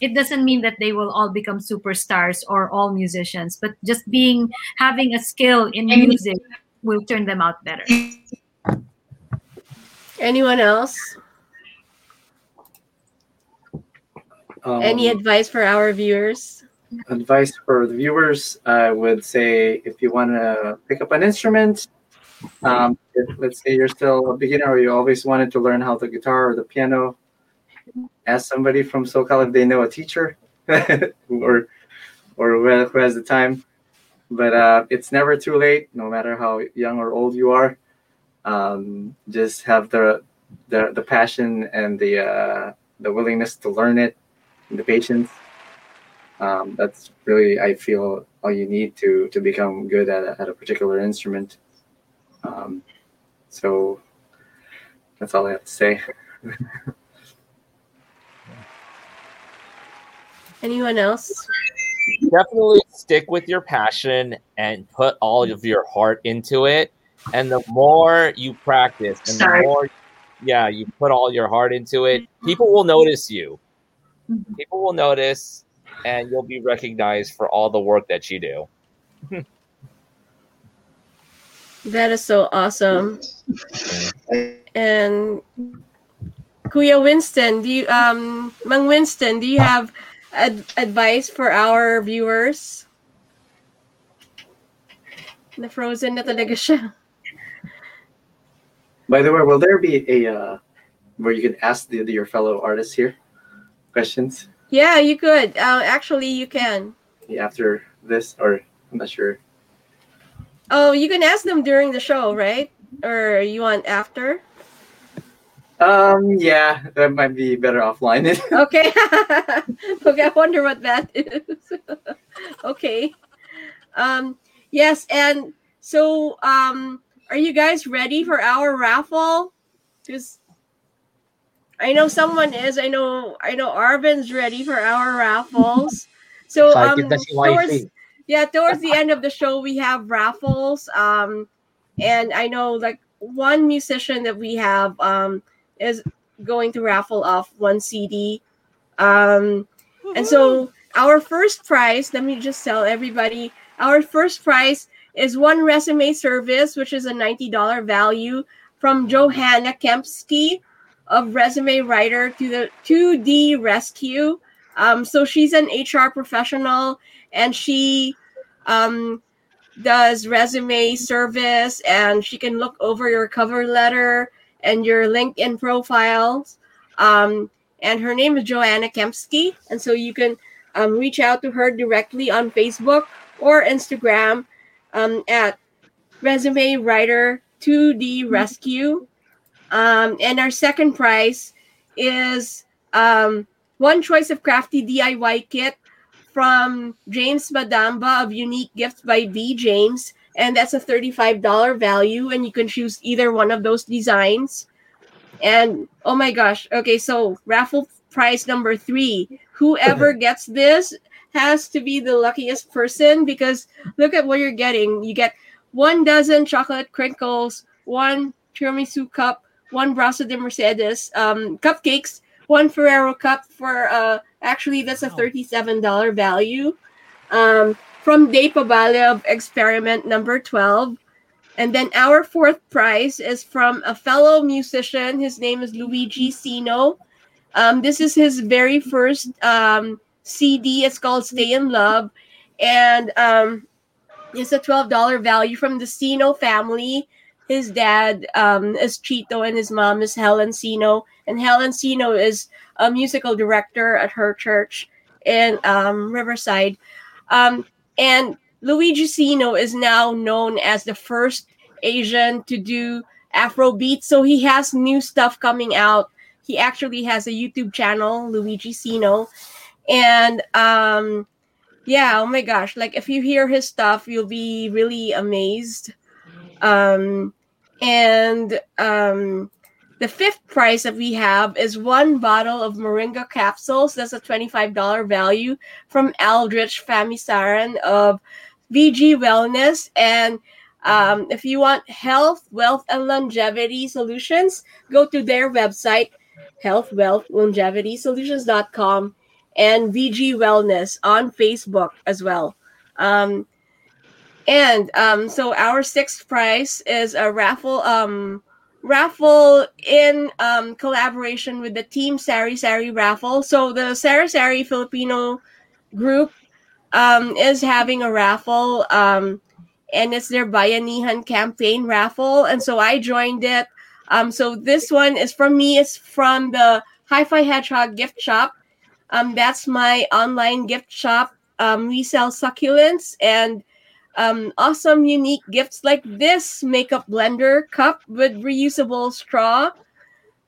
It doesn't mean that they will all become superstars or all musicians, but just being having a skill in music will turn them out better. Anyone else? Um, Any advice for our viewers? advice for the viewers, I would say if you want to pick up an instrument, um, if, let's say you're still a beginner or you always wanted to learn how the guitar or the piano, ask somebody from SoCal if they know a teacher or or who has the time. But uh, it's never too late, no matter how young or old you are. um, just have the the the passion and the uh, the willingness to learn it, and the patience. Um, that's really I feel all you need to to become good at a, at a particular instrument. Um, so that's all I have to say. Anyone else? definitely stick with your passion and put all of your heart into it. And the more you practice and the more yeah, you put all your heart into it, people will notice you. People will notice and you'll be recognized for all the work that you do. That is so awesome. And Kuya Winston, do you um Mang Winston, do you have ad- advice for our viewers? Na frozen na talaga siya. By the way, will there be a uh, where you can ask the, your fellow artists here questions Yeah, you could. Uh, actually, you can. after this, or I'm not sure. Oh, you can ask them during the show, right? Or you want after? Um, yeah, that might be better offline. Okay. okay, I wonder what that is. okay. Um yes, and so um are you guys ready for our raffle? Because I know someone is. I know I know Arvin's ready for our raffles. So um Excited na si towards, yeah, towards the end of the show we have raffles. Um and I know like one musician that we have um is going to raffle off one CD. Um, and so our first prize, let me just tell everybody, our first prize is one resume service, which is a $90 value from Johanna Kempsky of Resume Writer to the 2D Rescue. Um, so she's an HR professional and she um, does resume service and she can look over your cover letter and your LinkedIn profiles. Um, and her name is Joanna Kempsky. And so you can um, reach out to her directly on Facebook or Instagram um, at Resume Writer 2D Rescue. Um, and our second prize is um, one choice of crafty DIY kit from James Madamba of Unique Gifts by V. James. And that's a $35 value, and you can choose either one of those designs. And oh my gosh, okay, so raffle prize number three. Whoever gets this has to be the luckiest person because look at what you're getting. You get one dozen chocolate crinkles, one tiramisu cup, one Brazo de Mercedes um, cupcakes, one Ferrero cup for uh actually that's a $37 value. Um from De Pabale of experiment number 12. And then our fourth prize is from a fellow musician. His name is Luigi Sino. Um, this is his very first um, CD. It's called Stay in Love. And um, it's a $12 value from the Sino family. His dad um, is Chito and his mom is Helen Sino. And Helen Sino is a musical director at her church in um, Riverside. Um, and Luigi Sino is now known as the first Asian to do Afrobeat. So he has new stuff coming out. He actually has a YouTube channel, Luigi Sino. And um yeah, oh my gosh, like if you hear his stuff, you'll be really amazed. Um and um the fifth prize that we have is one bottle of Moringa capsules. That's a $25 value from Aldrich Famisaran of VG Wellness. And um, if you want health, wealth, and longevity solutions, go to their website, healthwealthlongevitysolutions.com, and VG Wellness on Facebook as well. Um, and um, so our sixth prize is a raffle um, raffle in um, collaboration with the Team Sari Sari raffle. So the Sari Sari Filipino group um, is having a raffle, um, and it's their Bayanihan campaign raffle. And so I joined it. Um, so this one is from me. It's from the Hi-Fi Hedgehog gift shop. Um, that's my online gift shop. Um, we sell succulents and um, awesome, unique gifts like this makeup blender cup with reusable straw.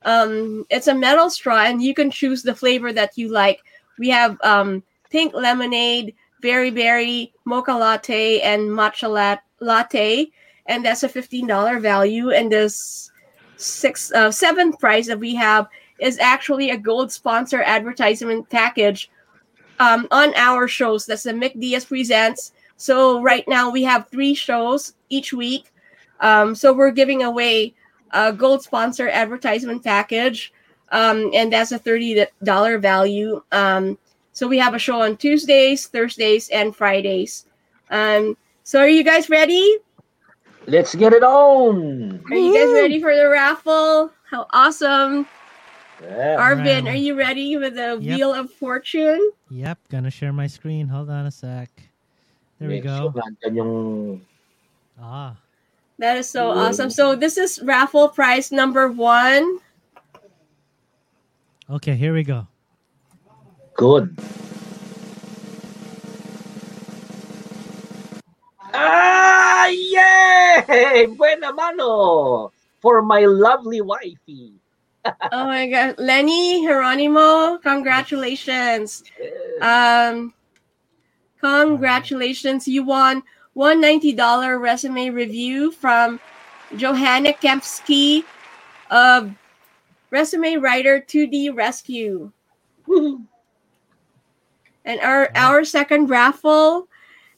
Um, it's a metal straw, and you can choose the flavor that you like. We have um, pink lemonade, berry berry, mocha latte, and matcha lat- latte, and that's a fifteen dollar value. And this six uh, seventh prize that we have is actually a gold sponsor advertisement package um, on our shows. That's the Mick Diaz presents. So right now we have three shows each week. Um, so we're giving away a gold sponsor advertisement package, um, and that's a thirty dollar value. Um, so we have a show on Tuesdays, Thursdays, and Fridays. Um, so are you guys ready? Let's get it on. Are you guys ready for the raffle? How awesome! Yeah. Arvin, Right. are you ready with the Yep. Wheel of Fortune? Yep, gonna share my screen. Hold on a sec. There we go. sure yung Ah, That is so Ooh. awesome. So this is raffle prize number one. okay, here we go. good. Ah, yay! Buena mano for my lovely wifey. oh my god, Lenny Geronimo, congratulations. Um congratulations. You won $190 resume review from Johanna Kempsky of Resume Writer 2D Rescue. And our our second raffle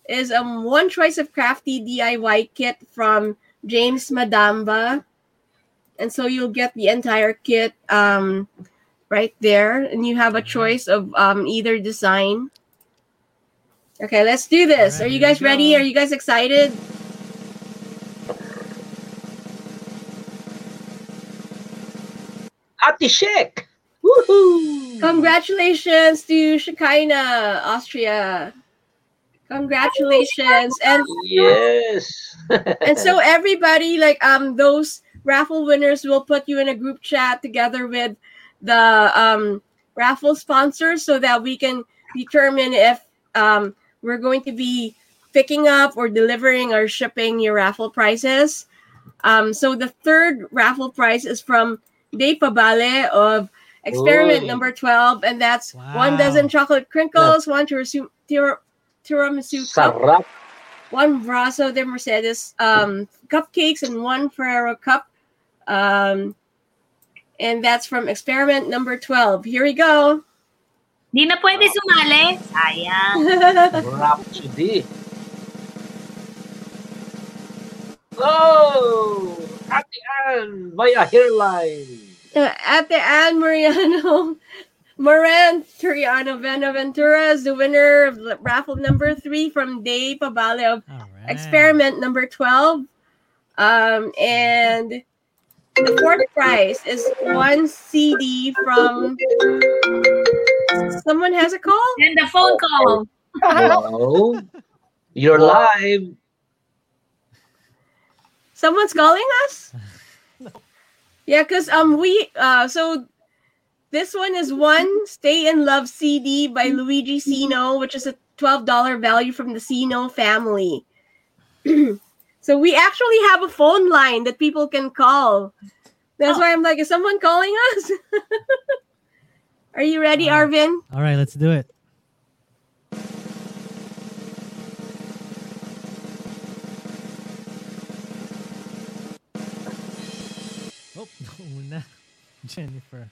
is um one choice of crafty DIY kit from James Madamba. And so you'll get the entire kit um right there and you have a choice of um either design. Okay, let's do this. Alright, Are you guys ready? Are you guys excited? Ate Shek! Woohoo! Congratulations to Shekinah, Austria. Congratulations. And Yes. and so everybody like um those raffle winners will put you in a group chat together with the um raffle sponsors so that we can determine if um we're going to be picking up or delivering or shipping your raffle prizes um so the third raffle prize is from De Pabale of experiment Oy. number 12 and that's one dozen chocolate crinkles one tiramisu, tir- tiramisu cup one Brazo de Mercedes um, cupcakes and one Ferrero cup. Um, and that's from experiment number 12. Here we go. Di na pwede sumali. Sayang. Rhapsody. Oh! Ate Ann, by a hairline. Ate Anne Mariano, Moran Turiano Benaventura is the winner of the raffle number three from De Pabale of All right. experiment number 12. Um, and the fourth prize is one CD from someone has a call. And a phone call. Wow. You're live. Someone's calling us? Yeah, because um we uh so this one is one Stay in Love CD by Luigi Sino, which is a $12 value from the Sino family. so we actually have a phone line that people can call. That's why I'm like, is someone calling us? Are you ready, Uh, Arvin? All right, let's do it. Oh, una. Jennifer.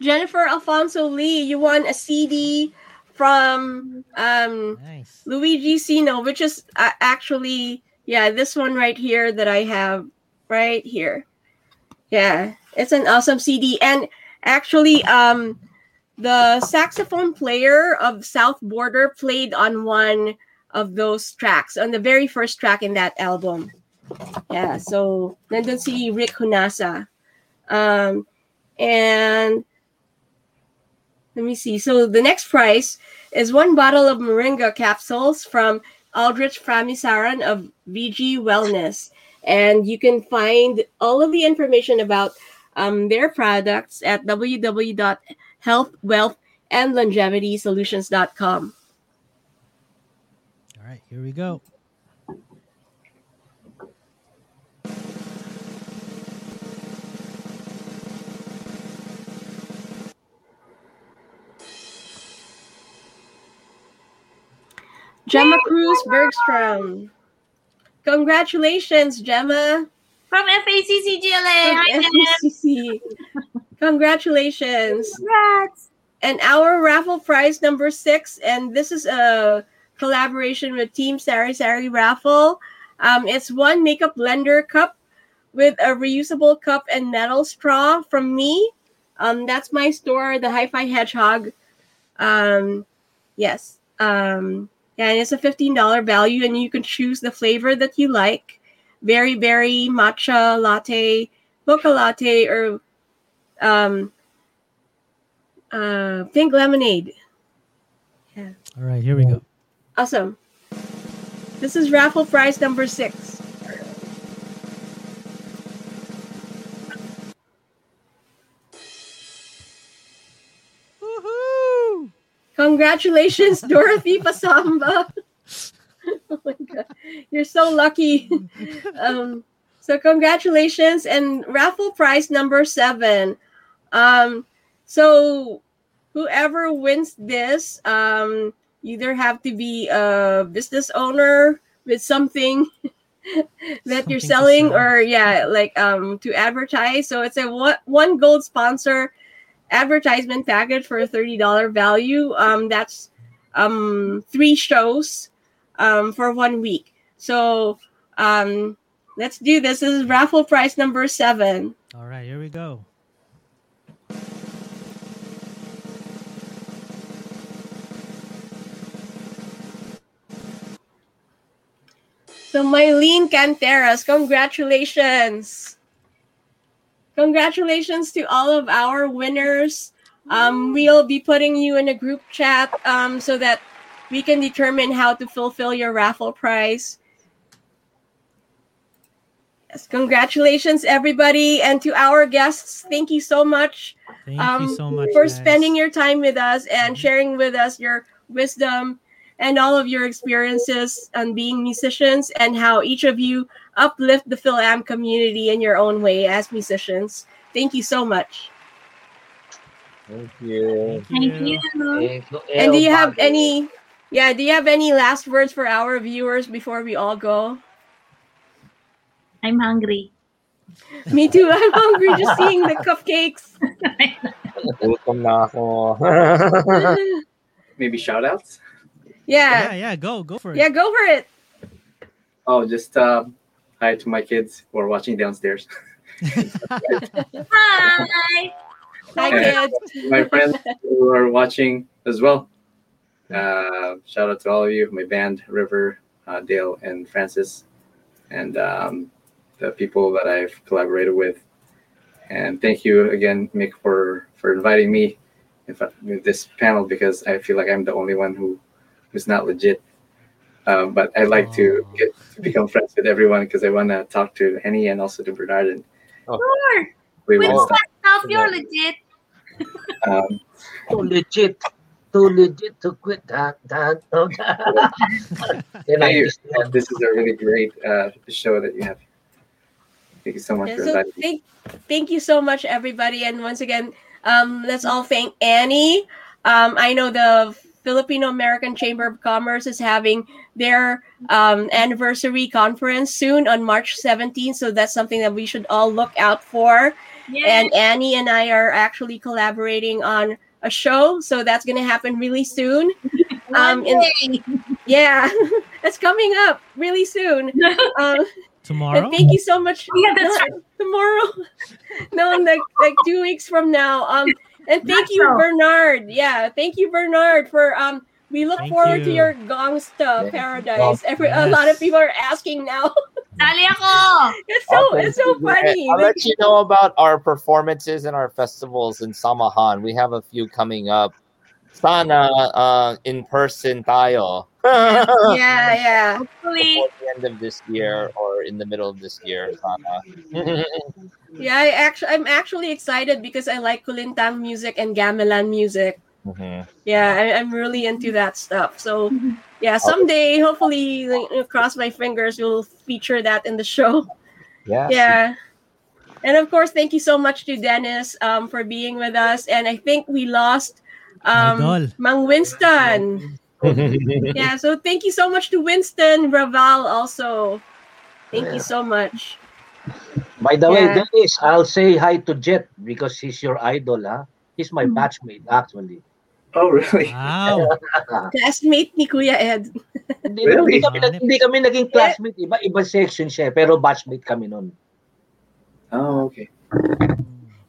Jennifer Alfonso Lee, you won a CD from um Nice. Luigi Sino, which is uh, actually, yeah, this one right here that I have right here. Yeah, it's an awesome CD. And actually, um, the saxophone player of South Border played on one of those tracks, on the very first track in that album. Yeah, so nandun si Rick Hunasa. Um, and let me see. So the next prize is one bottle of Moringa capsules from Aldrich Framisaran of VG Wellness. And you can find all of the information about um, their products at www.healthwealthandlongevitysolutions.com. All right, here we go. Gemma Cruz Bergstrom. Congratulations, Gemma. From FACC GLA. Hi, From Dennis. Congratulations. Congrats. And our raffle prize number six, and this is a collaboration with Team Sari Sari Raffle. Um, it's one makeup blender cup with a reusable cup and metal straw from me. Um, that's my store, the Hi-Fi Hedgehog. Um, yes. Um, yeah, and it's a fifteen dollar value, and you can choose the flavor that you like: berry berry, matcha latte, mocha latte, or um, uh, pink lemonade. Yeah, All right, here we go. awesome. This is raffle prize number six. Woohoo! Congratulations, Dorothy Pasamba. oh my god, you're so lucky. um, so congratulations and raffle prize number seven. Um, so whoever wins this, um, either have to be a business owner with something that you're selling sell. or yeah like um to advertise so it's a one, one gold sponsor advertisement package for a $30 value um that's um three shows um for one week so um let's do this this is raffle prize number seven All right, here we go. So Mylene Canteras, congratulations. Congratulations to all of our winners. Um, we'll be putting you in a group chat um, so that we can determine how to fulfill your raffle prize. Yes, congratulations, everybody. And to our guests, thank you so much Thank um, you so much for guys. spending your time with us and sharing with us your wisdom and all of your experiences on being musicians and how each of you uplift the Phil-Am community in your own way as musicians. Thank you so much. Thank you. Thank you. Thank you, And do you have any yeah, do you have any last words for our viewers before we all go? I'm hungry. Me too. I'm hungry just seeing the cupcakes. Gutom na ako. Maybe shout outs? Yeah, yeah. yeah, go, go for it. Yeah, go for it. Oh, just um, hi to my kids who are watching downstairs. Hi. Hi kids. my friends who are watching as well. Uh, shout out to all of you, my band, River, uh, Dale, and Francis, and um, the people that I've collaborated with. And thank you again, Mick, for for inviting me in fact, with this panel because I feel like I'm the only one who who's not legit. Um, but I'd like to Oh. get to become friends with everyone because I want to talk to Henny and also to Bernard and Sure. we With will stuff, you're legit. um, Too legit. Too legit to quit that. that, that. Then I Thank This is a really great uh, show that you have. Thank you so much Yeah, for so thank, thank you so much, everybody. And once again, um, let's all thank Annie. Um, I know the Filipino American Chamber of Commerce is having their um, anniversary conference soon on March 17th. So that's something that we should all look out for. Yeah. And Annie and I are actually collaborating on a show. So that's going to happen really soon. Um, in, yeah, that's coming up really soon. Um, Tomorrow? and thank you so much. Yeah, that's No, tomorrow. no, like like two weeks from now. Um, and thank you, Retro. Bernard. Yeah, thank you, Bernard, for um. We look Thank forward to your gongsta paradise. Every a lot of people are asking now. Sali ako. it's so Okay. it's so funny. I'll let you know about our performances and our festivals in Samahan. We have a few coming up. Sana uh, in person tayo. yeah, yeah. Hopefully. Before the end of this year or in the middle of this year, sana. Yeah, I actually I'm actually excited because I like Kulintang music and gamelan music. Mhm. Yeah, I, I'm really into that stuff. So, yeah, someday, hopefully, like, cross my fingers, we'll feature that in the show. Yeah. Yeah. And of course, thank you so much to Dennis um, for being with us. And I think we lost um, Idol. Mang Winston. yeah, so thank you so much to Winston Raval also. Thank you so much. By the way, Dennis, I'll say hi to Jett because he's your idol, huh? He's my Hmm. batchmate, actually. Oh, really? Wow. Classmate ni Kuya Ed. Hindi, Really? hindi, kami, nag- hindi kami naging classmate. Iba, iba section siya, pero batchmate kami nun. Oh, okay.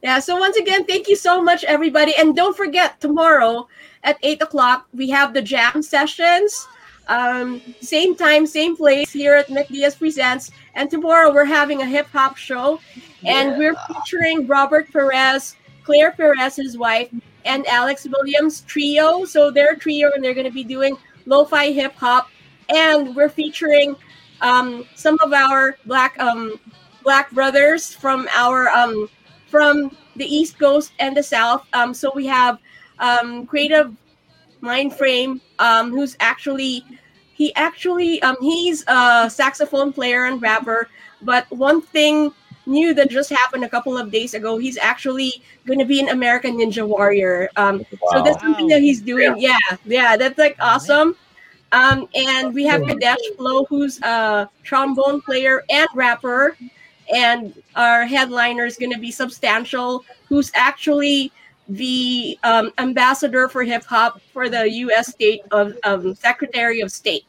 Yeah, so once again, thank you so much, everybody. And don't forget, tomorrow at 8 o'clock, we have the jam sessions. Um, same time, same place here at Mick Diaz Presents. And tomorrow we're having a hip hop show. And we're featuring Robert Perez, Claire Perez, his wife, and Alex Williams trio. So they're trio and they're going to be doing lo fi hip hop. And we're featuring um, some of our black um, black brothers from our um, from the East Coast and the South. Um, so we have um, Creative Mindframe, um, who's actually he actually he's a saxophone player and rapper. But one thing new that just happened a couple of days ago, he's actually going to be an American Ninja Warrior. Um, So that's something that he's doing. Yeah, yeah, that's like awesome. Um, and we have Kadesh Flo, who's a trombone player and rapper. And our headliner is going to be Substantial, who's actually the um, ambassador for hip hop for the U.S. State of um, Secretary of State,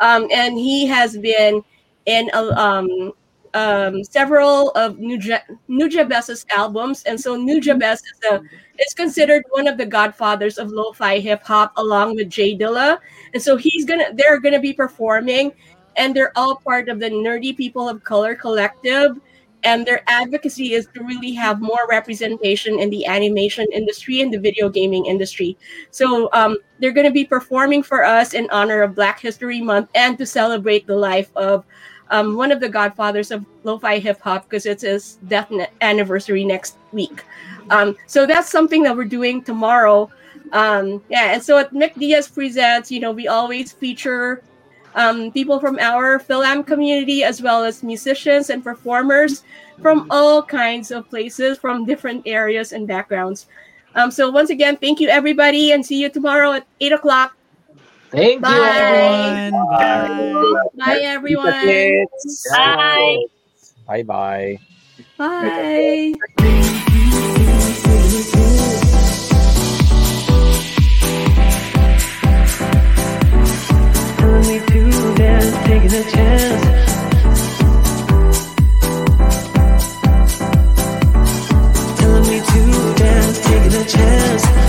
um, and he has been in uh, um, several of Nuja Nujabes's albums, and so Nujabes is a is considered one of the godfathers of lo-fi hip hop, along with J Dilla, and so he's gonna they're gonna be performing, and they're all part of the Nerdy People of Color Collective. And their advocacy is to really have more representation in the animation industry and the video gaming industry. So um, they're going to be performing for us in honor of Black History Month and to celebrate the life of um, one of the godfathers of lo-fi hip hop because it's his death anniversary next week. Um, so that's something that we're doing tomorrow. Um, yeah, and so at Mick Diaz Presents, you know, we always feature um, people from our Philam community, as well as musicians and performers from all kinds of places, from different areas and backgrounds. Um, so once again, thank you everybody, and see you tomorrow at eight o'clock. Thank Bye. you, Everyone, bye. Bye, everyone. Bye. Bye bye. Bye. Telling me to dance, taking a chance. Telling me to dance, taking a chance.